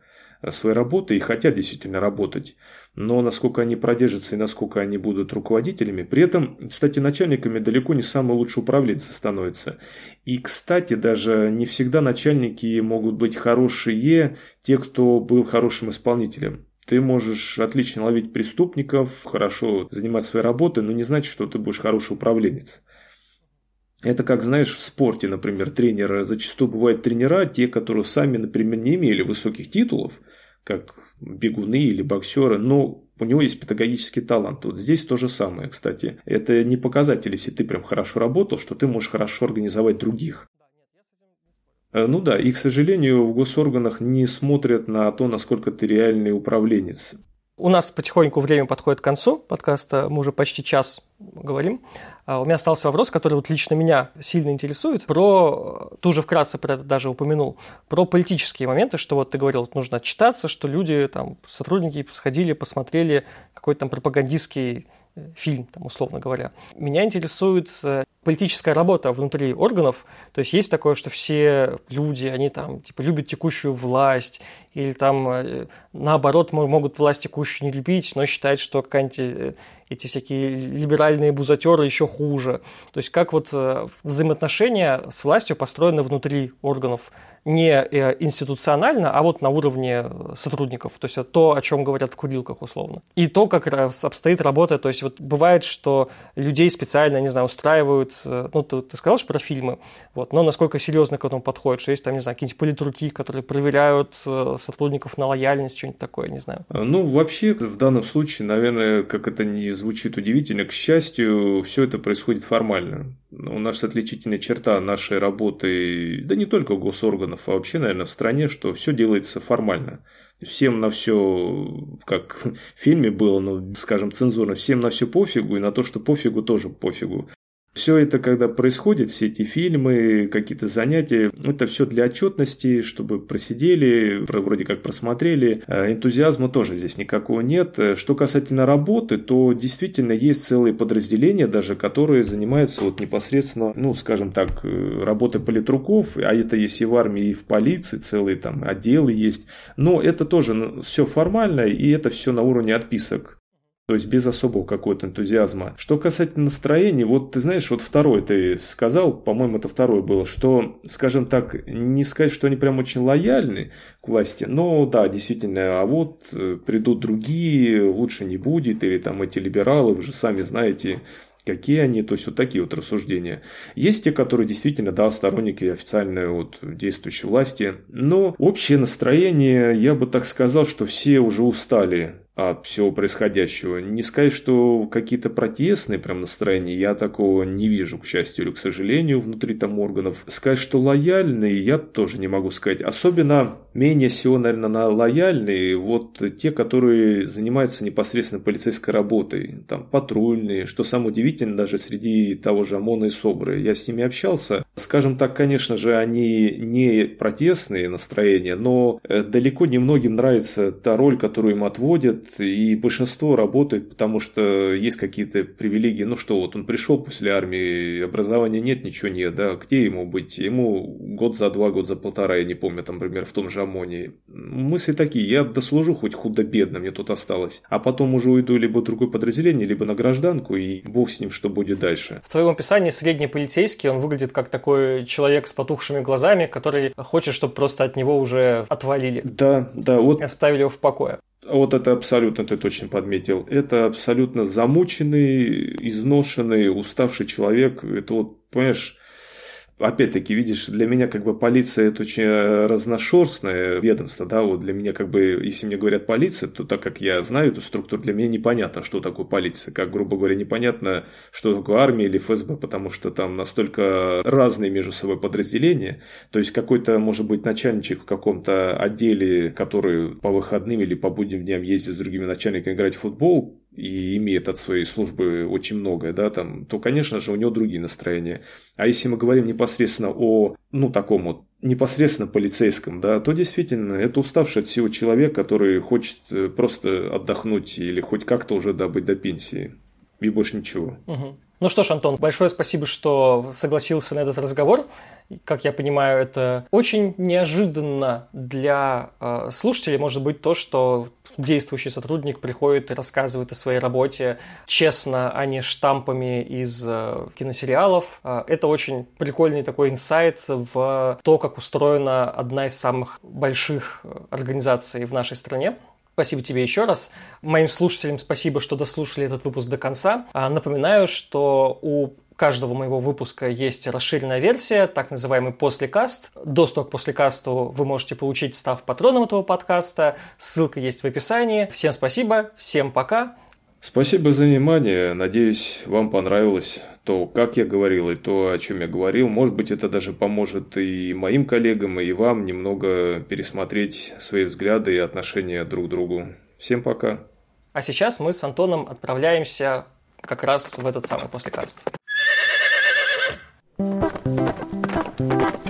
своей работой и хотят действительно работать. Но насколько они продержатся и насколько они будут руководителями. При этом, кстати, начальниками далеко не самые лучшие управленцы становятся. И, кстати, даже не всегда начальники могут быть хорошие, те, кто был хорошим исполнителем. Ты можешь отлично ловить преступников, хорошо заниматься своей работой, но не значит, что ты будешь хороший управленец. Это как, знаешь, в спорте, например, тренеры. Зачастую бывают тренера, те, которые сами, например, не имели высоких титулов, как бегуны или боксеры, но у него есть педагогический талант. Вот здесь то же самое, кстати. Это не показатель, если ты прям хорошо работал, что ты можешь хорошо организовать других. Э, ну да, и, к сожалению, в госорганах не смотрят на то, насколько ты реальный управленец. У нас потихоньку время подходит к концу подкаста, мы уже почти час говорим. А у меня остался вопрос, который вот лично меня сильно интересует, про, ты уже вкратце про это даже упомянул, про политические моменты, что вот ты говорил, нужно отчитаться, что люди, там, сотрудники сходили, посмотрели какой-то там пропагандистский фильм, там, условно говоря. Меня интересует э, политическая работа внутри органов. То есть есть такое, что все люди, они там типа любят текущую власть, или там э, наоборот могут власть текущую не любить, но считают, что какая-нибудь э, эти всякие либеральные бузатеры еще хуже. То есть как вот взаимоотношения с властью построены внутри органов не э, институционально, а вот на уровне сотрудников. То есть то, о чем говорят в курилках условно. И то, как обстоит работа. То есть вот бывает, что людей специально, не знаю, устраивают, э, ну, ты, ты сказал же про фильмы, вот, но насколько серьезно к этому подходит, что есть там, не знаю, какие-нибудь политруки, которые проверяют э, сотрудников на лояльность, что-нибудь такое, не знаю. Ну, вообще, в данном случае, наверное, как это не звучит удивительно, к счастью, все это происходит формально. У нас отличительная черта нашей работы, да не только госорганов, а вообще, наверное, в стране, что все делается формально. Всем на все, как в фильме было, ну, скажем, цензурно, всем на все пофигу, и на то, что пофигу, тоже пофигу. Все это, когда происходит, все эти фильмы, какие-то занятия, это все для отчетности, чтобы просидели, вроде как просмотрели. А энтузиазма тоже здесь никакого нет. Что касательно работы, то действительно есть целые подразделения даже, которые занимаются вот непосредственно, ну, скажем так, работой политруков, а это есть и в армии, и в полиции, целые там отделы есть. Но это тоже ну, все формально, и это все на уровне отписок. То есть без особого какого-то энтузиазма. Что касательно настроения, вот ты знаешь, вот второй ты сказал, по-моему, это второе было, что, скажем так, не сказать, что они прям очень лояльны к власти, но да, действительно, а вот э, придут другие, лучше не будет, или там эти либералы, вы же сами знаете, какие они, то есть вот такие вот рассуждения. Есть те, которые действительно, да, сторонники официальной вот действующей власти, но общее настроение, я бы так сказал, что все уже устали от всего происходящего. Не сказать, что какие-то протестные прям настроения, я такого не вижу, к счастью или к сожалению, внутри там органов. Сказать, что лояльные, я тоже не могу сказать. Особенно менее всего, наверное, на лояльные вот те, которые занимаются непосредственно полицейской работой. Там патрульные, что самое удивительное, даже среди того же ОМОНа и СОБРы. Я с ними общался. Скажем так, конечно же, они не протестные настроения, но э, далеко не многим нравится та роль, которую им отводят, и большинство работает, потому что есть какие-то привилегии. Ну что, вот он пришел после армии, образования нет, ничего нет, да, где ему быть? Ему год за два, год за полтора, я не помню, там, например, в том же ОМОНе. Мысли такие, я дослужу хоть худо-бедно, мне тут осталось. А потом уже уйду либо в другое подразделение, либо на гражданку, и бог с ним, что будет дальше. В твоем описании средний полицейский, он выглядит как такой такой человек с потухшими глазами, который хочет, чтобы просто от него уже отвалили. Да, да, вот. Оставили его в покое. Вот это абсолютно ты точно подметил. Это абсолютно замученный, изношенный, уставший человек. Это вот, понимаешь, опять-таки, видишь, для меня как бы полиция это очень э, разношерстное ведомство, да, вот для меня как бы, если мне говорят полиция, то так как я знаю эту структуру, для меня непонятно, что такое полиция, как, грубо говоря, непонятно, что такое армия или ФСБ, потому что там настолько разные между собой подразделения, то есть какой-то, может быть, начальничек в каком-то отделе, который по выходным или по будним дням ездит с другими начальниками играть в футбол, и имеет от своей службы очень многое, да, там, то, конечно же, у него другие настроения. А если мы говорим непосредственно о, ну, таком вот непосредственно полицейском, да, то действительно это уставший от всего человек, который хочет э, просто отдохнуть или хоть как-то уже добыть до пенсии. И больше ничего. Ну что ж, Антон, большое спасибо, что согласился на этот разговор. Как я понимаю, это очень неожиданно для э, слушателей может быть то, что действующий сотрудник приходит и рассказывает о своей работе честно, а не штампами из э, киносериалов. Э, это очень прикольный такой инсайт в то, как устроена одна из самых больших организаций в нашей стране. Спасибо тебе еще раз. Моим слушателям спасибо, что дослушали этот выпуск до конца. А, напоминаю, что у каждого моего выпуска есть расширенная версия, так называемый послекаст. Доступ к послекасту вы можете получить, став патроном этого подкаста. Ссылка есть в описании. Всем спасибо, всем пока. Спасибо за внимание. Надеюсь, вам понравилось то, как я говорил, и то, о чем я говорил. Может быть, это даже поможет и моим коллегам, и вам немного пересмотреть свои взгляды и отношения друг к другу. Всем пока. А сейчас мы с Антоном отправляемся как раз в этот самый послекаст. Thank you.